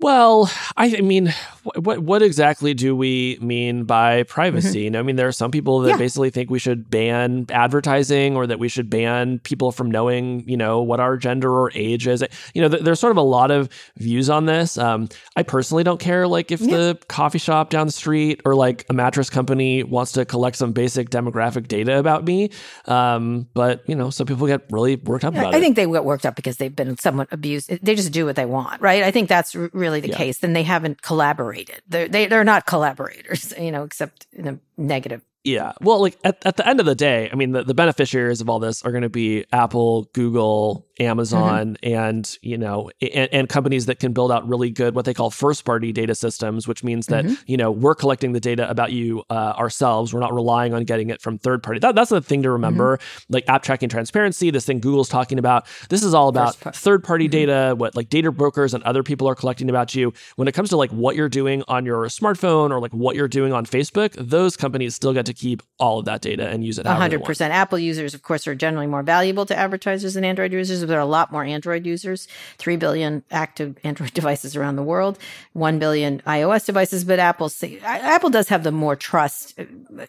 Well, I, mean, what what exactly do we mean by privacy? Mm-hmm. I mean, there are some people that yeah. basically think we should ban advertising or that we should ban people from knowing, you know, what our gender or age is. You know, th- there's sort of a lot of views on this. Um, I personally don't care, like if yeah. the coffee shop down the street or like a mattress company wants to collect some basic demographic data about me. Um, but you know, some people get really worked up about I it. I think they get worked up because they've been somewhat abused. They just do what they want, right? I think that's really really the yeah. case, then they haven't collaborated. They're, they, they're not collaborators, you know, except in a negative yeah. Well, like at, at the end of the day, I mean, the, the beneficiaries of all this are going to be Apple, Google, Amazon, mm-hmm. and, you know, and, and, companies that can build out really good, what they call first party data systems, which means that, mm-hmm. you know, we're collecting the data about you uh, ourselves. We're not relying on getting it from third party. That, that's the thing to remember. Mm-hmm. Like app tracking transparency, this thing Google's talking about, this is all about third party mm-hmm. data, what like data brokers and other people are collecting about you. When it comes to like what you're doing on your smartphone or like what you're doing on Facebook, those companies still get to keep all of that data and use it. hundred percent. Apple users, of course, are generally more valuable to advertisers than Android users. There are a lot more Android users. Three billion active Android devices around the world. One billion iOS devices. But Apple, Apple does have the more trust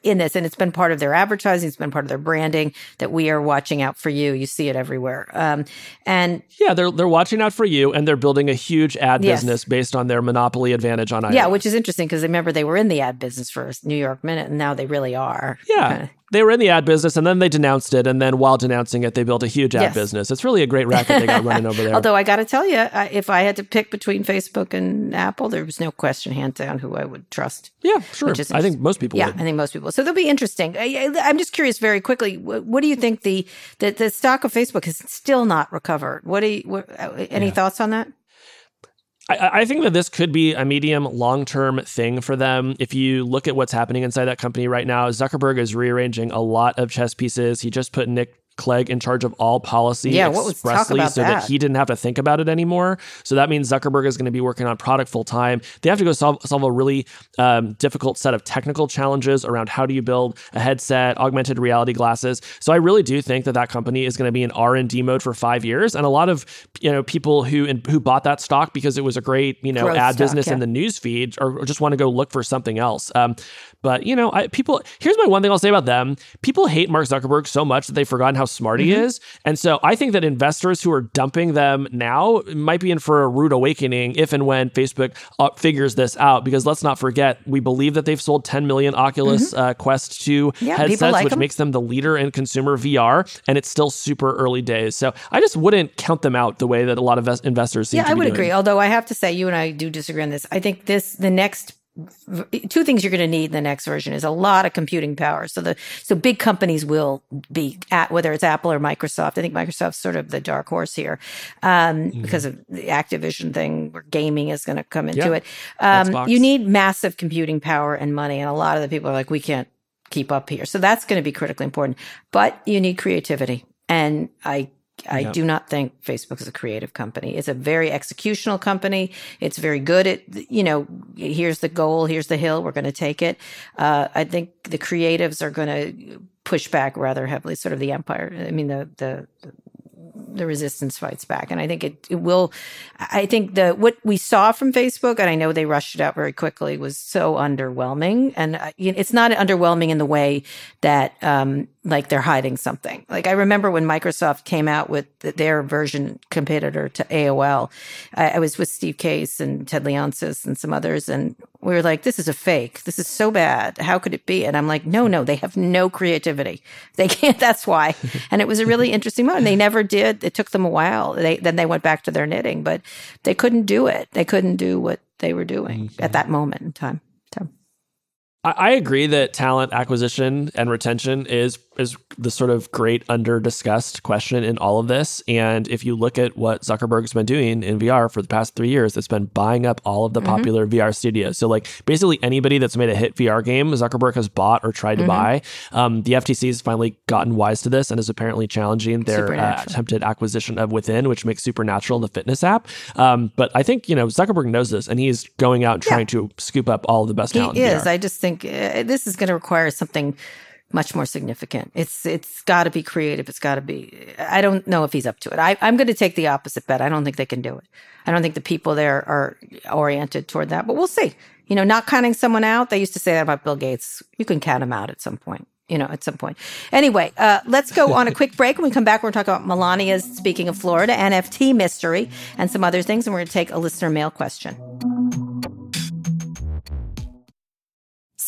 in this, and it's been part of their advertising. It's been part of their branding that we are watching out for you. You see it everywhere. Um, and yeah, they're they're watching out for you, and they're building a huge ad yes. business based on their monopoly advantage on iOS. Yeah, which is interesting because remember they were in the ad business for New York Minute, and now they really are. Yeah. They were in the ad business and then they denounced it. And then while denouncing it, they built a huge ad yes. business. It's really a great racket they got running over there. Although I got to tell you, if I had to pick between Facebook and Apple, there was no question, hands down, who I would trust. Yeah, sure. I think most people Yeah, would. I think most people. So they'll be interesting. I, am just curious very quickly, what do you think the, the, the stock of Facebook has still not recovered? What do you, what, uh, any yeah. thoughts on that? I, I, think that this could be a medium long term thing for them. If you look at what's happening inside that company right now, Zuckerberg is rearranging a lot of chess pieces. He just put Nick Clegg in charge of all policy yeah, expressly so that? that? he didn't have to think about it anymore. So that means Zuckerberg is going to be working on product full time. They have to go solve, solve a really um, difficult set of technical challenges around how do you build a headset, augmented reality glasses. So I really do think that that company is going to be in R and D mode for five years. And a lot of you know people who in, who bought that stock because it was a great you know Growth ad stock, business yeah. in the news feed or, or, just want to go look for something else. Um, but you know, I, people here's my one thing I'll say about them: people hate Mark Zuckerberg so much that they've forgotten how smart he mm-hmm. is. And so I think that investors who are dumping them now might be in for a rude awakening if and when Facebook uh, figures this out. Because let's not forget, we believe that they've sold 10 million Oculus mm-hmm. uh, Quest 2 yeah, headsets, like which them. makes them the leader in consumer VR. And it's still super early days. So I just wouldn't count them out the way that a lot of investors seem yeah, I would doing. agree. Although I have to say, you and I do disagree on this. I think this, the next two things you're going to need in the next version is a lot of computing power. So the so big companies will be at whether it's Apple or Microsoft. I think Microsoft's sort of the dark horse here um, mm-hmm. because of the Activision thing where gaming is going to come into it. Um, you need massive computing power and money, and a lot of the people are like, we can't keep up here. So that's going to be critically important. But you need creativity, and I I do not think Facebook is a creative company. It's a very executional company. It's very good at, you know, here's the goal, here's the hill, we're going to take it. Uh, I think the creatives are going to push back rather heavily, sort of the empire. I mean, the, the, the resistance fights back. And I think it, it will, I think the, what we saw from Facebook, and I know they rushed it out very quickly, was so underwhelming. And uh, it's not underwhelming in the way that, um, like they're hiding something. Like I remember when Microsoft came out with their version competitor to AOL, I, I was with Steve Case and Ted Leonsis and some others, and we were like, "This is a fake. This is so bad. How could it be?" And I'm like, "No, no, they have no creativity. They can't. That's why." and it was a really interesting moment. They never did. It took them a while. They then they went back to their knitting, but they couldn't do it. They couldn't do what they were doing mm-hmm. at that moment in time. I agree that talent acquisition and retention is is the sort of great under discussed question in all of this. And if you look at what Zuckerberg's been doing in VR for the past three years, it's been buying up all of the mm-hmm. popular VR studios. So like basically anybody that's made a hit VR game, Zuckerberg has bought or tried mm-hmm. to buy. Um, the FTC has finally gotten wise to this and is apparently challenging their uh, attempted acquisition of Within, which makes Supernatural the fitness app. Um, but I think you know Zuckerberg knows this, and he's going out and trying to scoop up all of the best talent. He is. I just think uh, this is going to require something much more significant. It's it's got to be creative. It's got to be. I don't know if he's up to it. I, I'm going to take the opposite bet. I don't think they can do it. I don't think the people there are oriented toward that. But we'll see. You know, not counting someone out. They used to say that about Bill Gates. You can count him out at some point. You know, at some point. Anyway, uh, let's go on a quick break. When we come back, we're going to talk about Melania's Speaking of Florida, NFT mystery, and some other things. And we're going to take a listener mail question.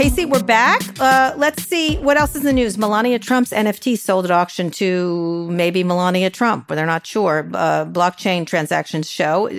Casey, we're back. Uh, let's see what else is in the news. Melania Trump's NFT sold at auction to maybe Melania Trump, but they're not sure. Uh, blockchain transactions show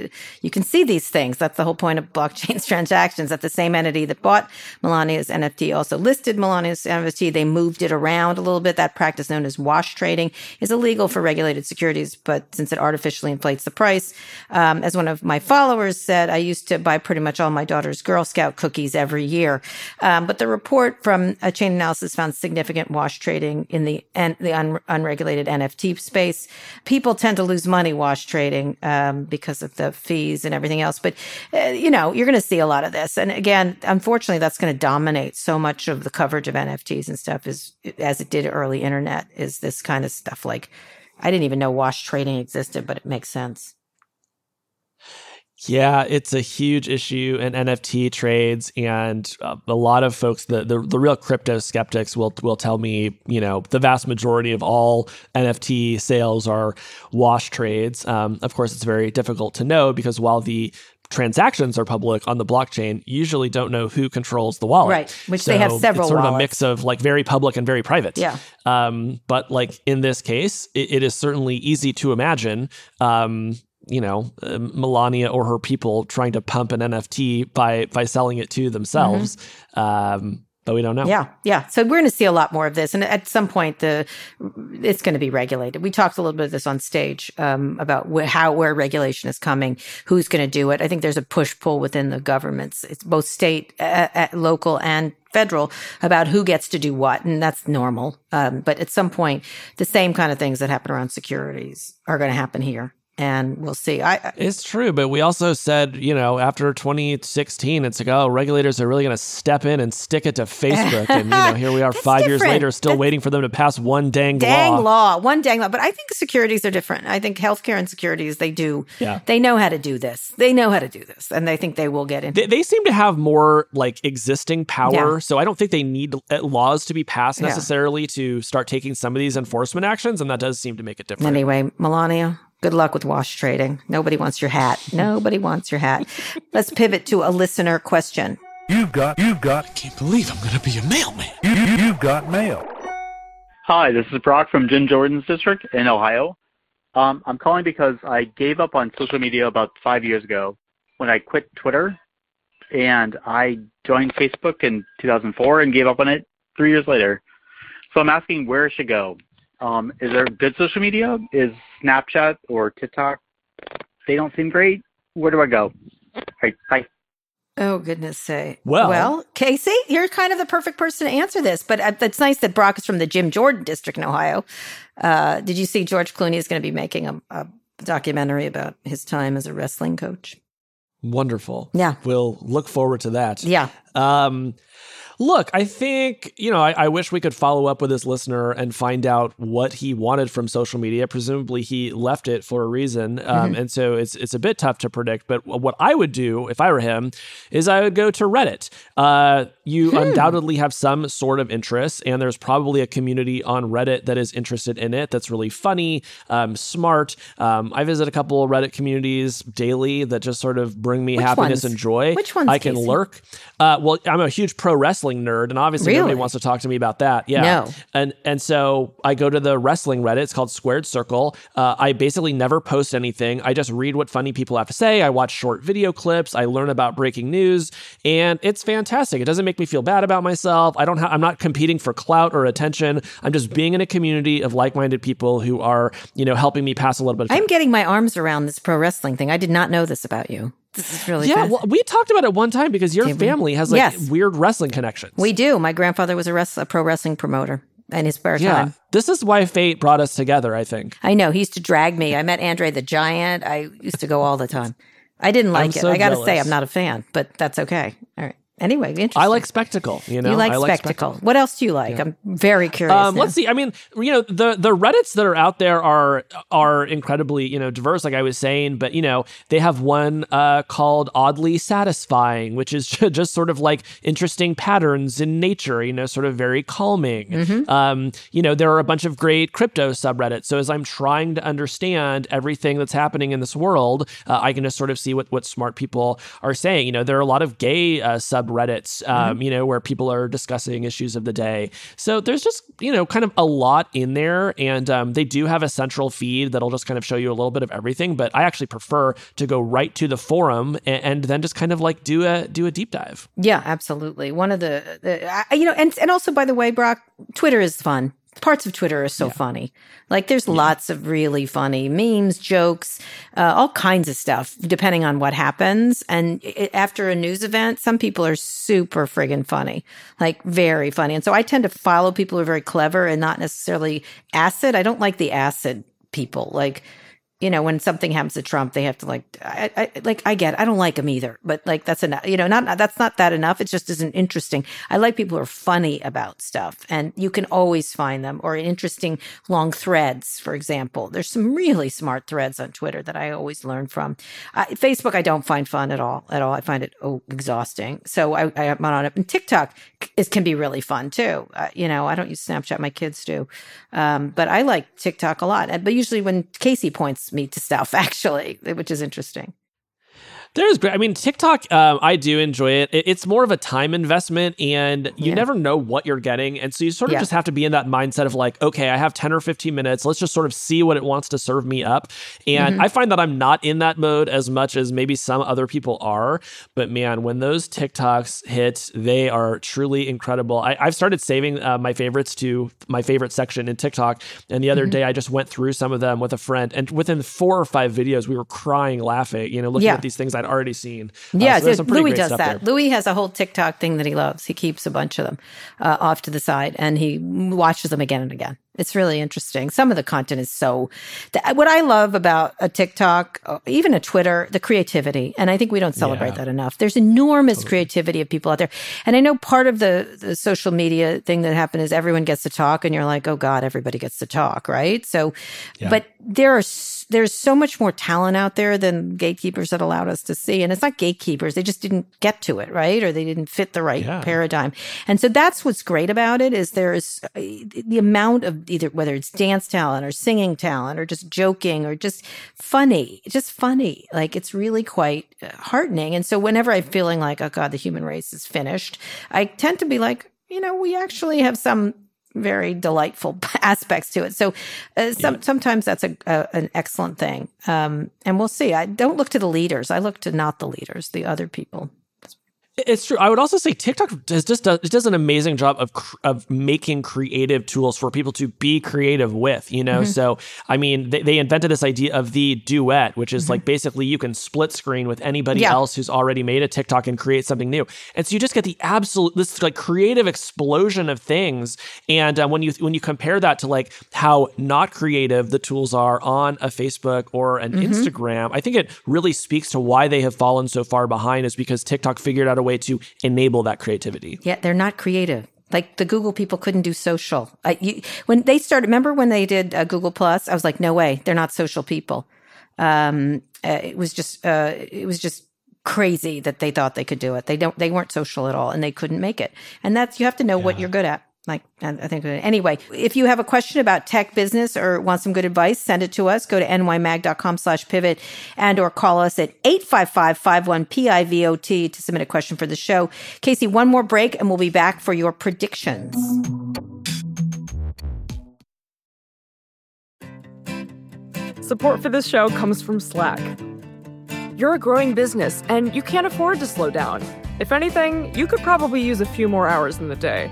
you can see these things. That's the whole point of blockchain transactions. That the same entity that bought Melania's NFT also listed Melania's NFT. They moved it around a little bit. That practice known as wash trading is illegal for regulated securities, but since it artificially inflates the price, um, as one of my followers said, I used to buy pretty much all my daughter's Girl Scout cookies every year. Um, but the report from a Chainalysis found significant wash trading in the and the un, unregulated NFT space. People tend to lose money wash trading um, because of the fees and everything else. But uh, you know, you're going to see a lot of this. And again, unfortunately, that's going to dominate so much of the coverage of NFTs and stuff. Is as it did early internet. Is this kind of stuff like I didn't even know wash trading existed, but it makes sense. Yeah, it's a huge issue in NFT trades, and uh, a lot of folks, the, the, the real crypto skeptics, will will tell me, you know, the vast majority of all NFT sales are wash trades. Um, of course, it's very difficult to know because while the transactions are public on the blockchain, usually don't know who controls the wallet. Right, which so they have several. It's sort wallets. of a mix of like very public and very private. Yeah. Um, but like in this case, it, it is certainly easy to imagine. Um, you know, uh, Melania or her people trying to pump an NFT by by selling it to themselves. Mm-hmm. Um, but we don't know. Yeah, yeah. So we're going to see a lot more of this, and at some point, the it's going to be regulated. We talked a little bit of this on stage um, about wh- how where regulation is coming, who's going to do it. I think there's a push pull within the governments. It's both state, uh, local, and federal about who gets to do what, and that's normal. Um, but at some point, the same kind of things that happen around securities are going to happen here and we'll see. I, it's true, but we also said, you know, after 2016, it's like, oh, regulators are really going to step in and stick it to Facebook, and you know, here we are five different. years later, still That's waiting for them to pass one dang, dang law. law, one dang law. But I think securities are different. I think healthcare and securities, they do, yeah. they know how to do this. They know how to do this, and they think they will get in. They, they seem to have more like existing power, yeah. so I don't think they need uh, laws to be passed necessarily yeah. to start taking some of these enforcement actions, and that does seem to make it different. Anyway, Melania, Good luck with wash trading. Nobody wants your hat. Nobody wants your hat. Let's pivot to a listener question. You've got, you've got. I can't believe I'm going to be a mailman. You, you, you've got mail. Hi, this is Brock from Jim Jordan's district in Ohio. Um, I'm calling because I gave up on social media about five years ago when I quit Twitter, and I joined Facebook in 2004 and gave up on it three years later. So I'm asking where I should go. Um, is there good social media? Is Snapchat or TikTok? They don't seem great. Where do I go? Right, bye. Oh goodness say. Well, well, Casey, you're kind of the perfect person to answer this. But uh, it's nice that Brock is from the Jim Jordan district in Ohio. Uh, did you see George Clooney is going to be making a, a documentary about his time as a wrestling coach? Wonderful. Yeah, we'll look forward to that. Yeah. Um, Look, I think, you know, I, I, wish we could follow up with this listener and find out what he wanted from social media. Presumably he left it for a reason. Um, mm-hmm. And so it's, it's a bit tough to predict. But what I would do if I were him is I would go to Reddit. Uh, you hmm. undoubtedly have some sort of interest, and there's probably a community on Reddit that is interested in it that's really funny, um, smart. Um, I visit a couple of Reddit communities daily that just sort of bring me Which happiness ones? and joy. Which ones? I can Casey? lurk. Uh, well, I'm a huge pro wrestling wrestling nerd, and obviously really? nobody wants to talk to me about that. Yeah. No. And and so I go to the wrestling Reddit. It's called Squared Circle. Uh, I basically never post anything. I just read what funny people have to say. I watch short video clips. I learn about breaking news, and it's fantastic. It doesn't make me feel bad about myself. I don't. Ha- I'm not competing for clout or attention. I'm just being in a community of like-minded people who are, you know, helping me pass a little bit. I'm getting my arms around this pro wrestling thing. I did not know this about you. This is really yeah. Well, we talked about it one time because your family has like yes. weird wrestling connections. We do. My grandfather was a, rest- a pro wrestling promoter in his spare yeah. time. This is why fate brought us together. I think. I know. He used to drag me. I met Andre the Giant. I used to go all the time. I didn't like I'm it. So I got to say, I'm not a fan, but that's okay. All right. Anyway, interesting. I like spectacle. You know, you like, spectacle. spectacle. What else do you like? Yeah. I'm very curious. Um, let's see. I mean, you know, the the Reddits that are out there are are incredibly you know diverse, like I was saying. But you know, they have one uh, called oddly satisfying, which is just sort of like interesting patterns in nature. You know, sort of very calming. Mm-hmm. Um, you know, there are a bunch of great crypto subreddits. So as I'm trying to understand everything that's happening in this world, uh, I can just sort of see what what smart people are saying. You know, there are a lot of gay uh, sub Reddits, um, mm-hmm. you know, where people are discussing issues of the day. So there's just, you know, kind of a lot in there. And um, they do have a central feed that'll just kind of show you a little bit of everything. But I actually prefer to go right to the forum and, and then just kind of like do a do a deep dive. Yeah, absolutely. One of the, the you know, and and also by the way, Brock, Twitter is fun. Parts of Twitter are so yeah. funny. Like there's yeah. lots of really funny memes, jokes, uh, all kinds of stuff, depending on what happens. And it, after a news event, some people are super friggin' funny, like very funny. And so I tend to follow people who are very clever and not necessarily acid. I don't like the acid people. Like you know, when something happens to Trump, they have to like, I, I, like, I get, it. I don't like him either, but like, that's enough, you know, not, that's not that enough. It just isn't interesting. I like people who are funny about stuff and you can always find them or interesting long threads, for example. There's some really smart threads on Twitter that I always learn from. Uh, Facebook, I don't find fun at all, at all. I find it oh, exhausting. So I, I, am on it. And TikTok is, can be really fun too. Uh, you know, I don't use Snapchat. My kids do. Um, but I like TikTok a lot. But usually when Casey points me to stuff actually, which is interesting. There's great. I mean, TikTok, um, I do enjoy it. It's more of a time investment, and you yeah. never know what you're getting, and so you sort of yeah. just have to be in that mindset of like, okay, I have ten or fifteen minutes. Let's just sort of see what it wants to serve me up. And mm-hmm. I find that I'm not in that mode as much as maybe some other people are. But man, when those TikToks hit, they are truly incredible. I, have started saving uh, my favorites to my favorite section in TikTok, and the other mm-hmm. day I just went through some of them with a friend, and within four or five videos, we were crying laughing. You know, looking yeah. at these things I'd already seen. Uh, yeah, uh, so Louis does that. Louis has a whole TikTok thing that he loves. He keeps a bunch of them uh, off to the side and he watches them again and again. It's really interesting. Some of the content is so. what I love about a TikTok, uh, even a Twitter, the creativity, and I think we don't celebrate yeah. that enough. There's enormous totally. creativity of people out there, and I know part of the the social media thing that happened is everyone gets to talk, and you're like, oh God, everybody gets to talk, right? So, yeah. but there are there's so much more talent out there than gatekeepers that allowed us to see. And it's not gatekeepers. They just didn't get to it, right? Or they didn't fit the right yeah. paradigm. And so that's what's great about it is there's uh, the amount of either whether it's dance talent or singing talent or just joking or just funny, just funny. Like it's really quite uh, heartening. And so whenever I'm feeling like, oh God, the human race is finished, I tend to be like, you know, we actually have some very delightful aspects to it. So uh, some, yeah. sometimes that's a, a, an excellent thing. Um, and we'll see. I don't look to the leaders. I look to not the leaders, the other people. It's true. I would also say TikTok does just does, does an amazing job of of making creative tools for people to be creative with. You know, mm-hmm. so I mean, they, they, invented this idea of the duet, which is mm-hmm. like basically you can split screen with anybody yeah. else who's already made a TikTok and create something new, and so you just get the absolute this like creative explosion of things. And uh, when you when you compare that to like how not creative the tools are on a Facebook or an mm-hmm. Instagram, I think it really speaks to why they have fallen so far behind. Is because TikTok figured out a way to enable that creativity. Yeah, they're not creative. Like the Google people couldn't do social. I, you, when they started, remember when they did uh, Google Plus? I was like, no way, they're not social people. Um, uh, it was just, uh, it was just crazy that they thought they could do it. They don't, they weren't social at all, and they couldn't make it. And that's you have to know yeah. what you're good at like I think uh, anyway, if you have a question about tech business or want some good advice, send it to us. Go to nymag.com slash pivot and or call us at 855-51-PIVOT to submit a question for the show. Casey, one more break and we'll be back for your predictions. Support for this show comes from Slack. You're a growing business and you can't afford to slow down. If anything, you could probably use a few more hours in the day.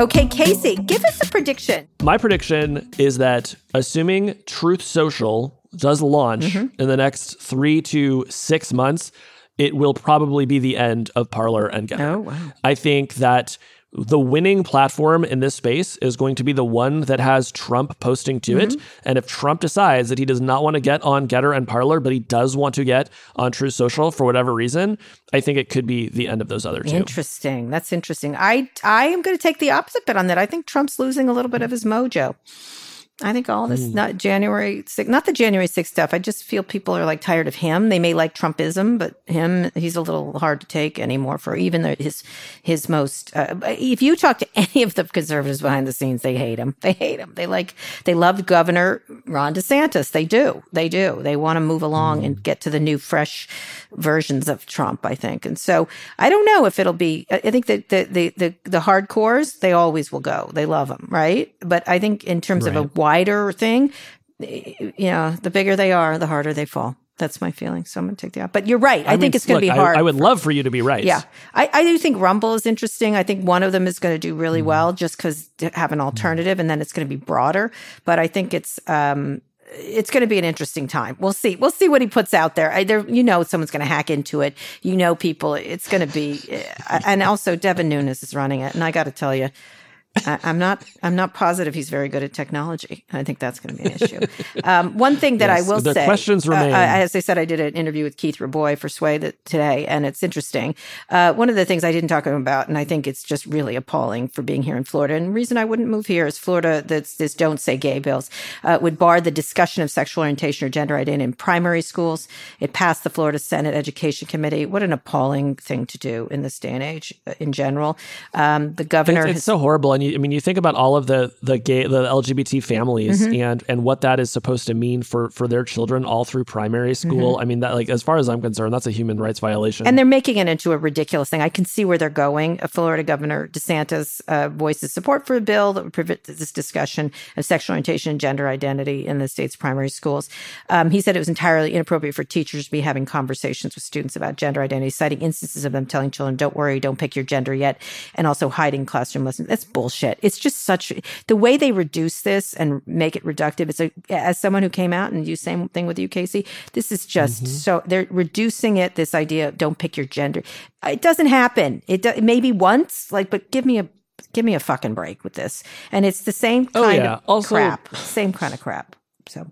Okay, Casey, give us a prediction. My prediction is that assuming Truth Social does launch mm-hmm. in the next three to six months, it will probably be the end of Parler and Gettr. Oh, wow. I think that the winning platform in this space is going to be the one that has Trump posting to mm-hmm. it. And if Trump decides that he does not want to get on Gettr and Parler, but he does want to get on Truth Social for whatever reason, I think it could be the end of those other two. Interesting. That's interesting. I I am going to take the opposite bet on that. I think Trump's losing a little bit of his mojo. I think all this, mm. not January 6th, not the January 6th stuff. I just feel people are like tired of him. They may like Trumpism, but him, he's a little hard to take anymore for even the, his, his most, uh, if you talk to any of the conservatives behind the scenes, they hate him. They hate him. They like, they love Governor Ron DeSantis. They do. They do. They want to move along mm. and get to the new, fresh versions of Trump, I think. And so I don't know if it'll be, I think that the, the, the, the hardcores, they always will go. They love him, right? But I think in terms right. of a wider thing, you know, the bigger they are, the harder they fall. That's my feeling. So I'm going to take the out. But you're right. I, I mean, think it's going to be hard. I, I, would love for you to be right. Yeah. I, I do think Rumble is interesting. I think one of them is going to do really mm. well just because they have an alternative and then it's going to be broader. But I think it's, um, it's going to be an interesting time. We'll see. We'll see what he puts out there. I, there you know, someone's going to hack into it. You know, people. It's going to be, uh, and also Devin Nunes is running it. And I got to tell you, I, am not. I'm not positive he's very good at technology. I think that's going to be an issue. Um, one thing that yes, I will the say, questions remain. Uh, as I said, I did an interview with Keith Rabois for Sway that, today, and it's interesting. Uh, one of the things I didn't talk about, and I think it's just really appalling for being here in Florida. And the reason I wouldn't move here is Florida. That's this "Don't Say Gay" bills uh, would bar the discussion of sexual orientation or gender identity in primary schools. It passed the Florida Senate Education Committee. What an appalling thing to do in this day and age, uh, in general. Um, the governor. It's, it's has, so horrible, and you, I mean, you think about all of the the gay the LGBT families mm-hmm. and and what that is supposed to mean for for their children all through primary school. Mm-hmm. I mean that like as far as I'm concerned, that's a human rights violation. And they're making it into a ridiculous thing. I can see where they're going. A Florida Governor DeSantis uh, voices support for a bill that would prevent this discussion of sexual orientation and gender identity in the state's primary schools. Um, he said it was entirely inappropriate for teachers to be having conversations with students about gender identity, citing instances of them telling children, "Don't worry, don't pick your gender yet," and also hiding classroom lessons. That's bullshit. It's just such the way they reduce this and make it reductive. It's a, as someone who came out and you same thing with you, Casey. This is just mm-hmm. so they're reducing it. This idea of don't pick your gender. It doesn't happen. It do, maybe once, like, but give me a give me a fucking break with this. And it's the same oh, kind oh, yeah. of also, crap. Same kind of crap. So.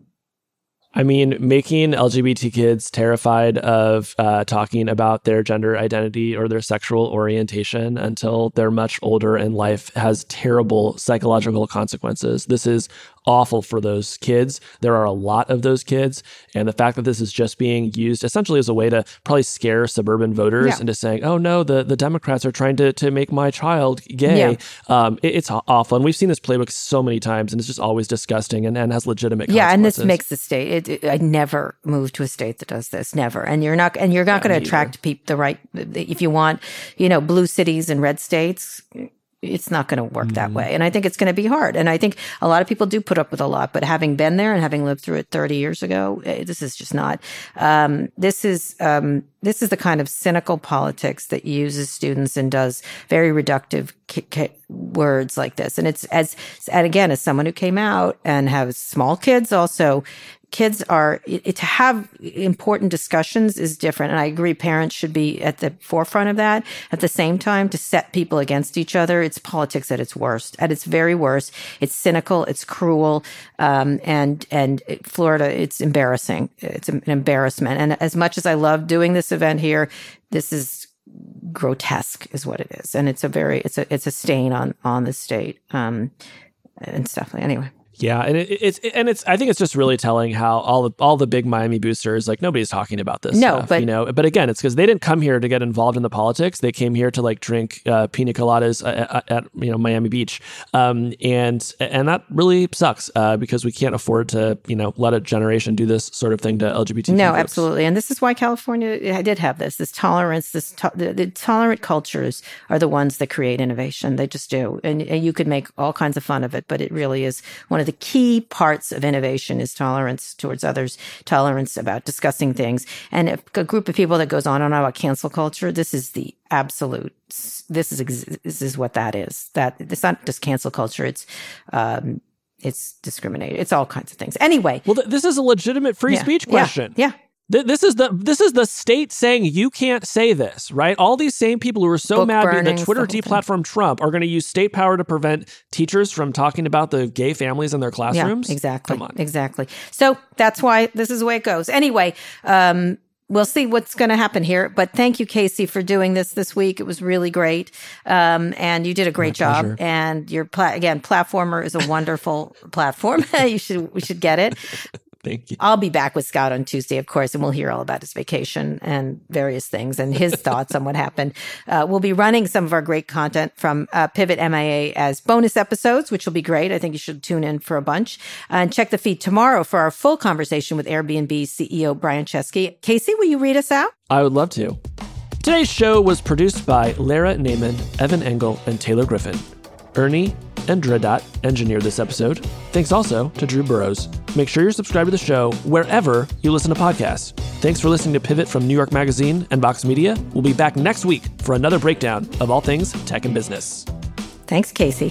I mean, making LGBT kids terrified of uh, talking about their gender identity or their sexual orientation until they're much older in life has terrible psychological consequences. This is awful for those kids. There are a lot of those kids. And the fact that this is just being used essentially as a way to probably scare suburban voters yeah. into saying, oh no, the, the Democrats are trying to, to make my child gay. Yeah. Um, it, it's awful. And we've seen this playbook so many times and it's just always disgusting and, and has legitimate Yeah. And this makes the state, it, it, I never move to a state that does this. Never. And you're not, and you're not yeah, going to attract people the right, if you want, you know, blue cities and red states, it's not going to work mm-hmm. that way. And I think it's going to be hard. And I think a lot of people do put up with a lot, but having been there and having lived through it 30 years ago, eh, this is just not, um, this is, um, this is the kind of cynical politics that uses students and does very reductive k- k- words like this. And it's as, and again, as someone who came out and has small kids also, kids are it, to have important discussions is different. And i agree parents should be at the forefront of that. At the same time to set people against each other it's politics at its worst at its very worst. It's cynical it's cruel um, and and florida it's embarrassing. It's an embarrassment. And as much as i love doing this event here this is grotesque is what it is. And it's a very it's a it's a stain on on the state um and stuff. Like anyway Yeah, and it, it's and it's I think it's just really telling how all the all the big Miami boosters like nobody's talking about this. No, stuff, but you know, but again, it's because they didn't come here to get involved in the politics. They came here to like drink uh, pina coladas at, at, at, you know Miami Beach, um, and and that really sucks uh, because we can't afford to you know let a generation do this sort of thing to LGBT. No, folks. absolutely, and this is why California did have this this tolerance. This to- the, the, tolerant cultures are the ones that create innovation. They just do, and, and you could make all kinds of fun of it, but it really is one of the key parts of innovation is tolerance towards others, tolerance about discussing things. And if a group of people that goes on and on about cancel culture, this is the absolute. This is this is what that is. That it's not just cancel culture. It's um, it's discriminated. It's all kinds of things. Anyway, well, th- this is a legitimate free yeah, speech question. Yeah. yeah. This is the this is the state saying you can't say this, right? All these same people who are so Book mad burnings, that Twitter deplatformed Trump are going to use state power to prevent teachers from talking about the gay families in their classrooms. Yeah, exactly. Come on. Exactly. So that's why this is the way it goes. Anyway, um, we'll see what's going to happen here. But thank you, Casey, for doing this this week. It was really great, um, and you did a great My job. pleasure. And your pla- again, platformer is a wonderful platform. you should we should get it. Thank you. I'll be back with Scott on Tuesday, of course, and we'll hear all about his vacation and various things and his thoughts on what happened. Uh, we'll be running some of our great content from uh, Pivot MIA as bonus episodes, which will be great. I think you should tune in for a bunch and check the feed tomorrow for our full conversation with Airbnb CEO Brian Chesky. Casey, will you read us out? I would love to. Today's show was produced by Lara Naaman, Evan Engel, and Taylor Griffin. Ernie Indradat engineered this episode. Thanks also to Drew Burrows. Make sure you're subscribed to the show wherever you listen to podcasts. Thanks for listening to Pivot from New York Magazine and Vox Media. We'll be back next week for another breakdown of all things tech and business. Thanks, Casey.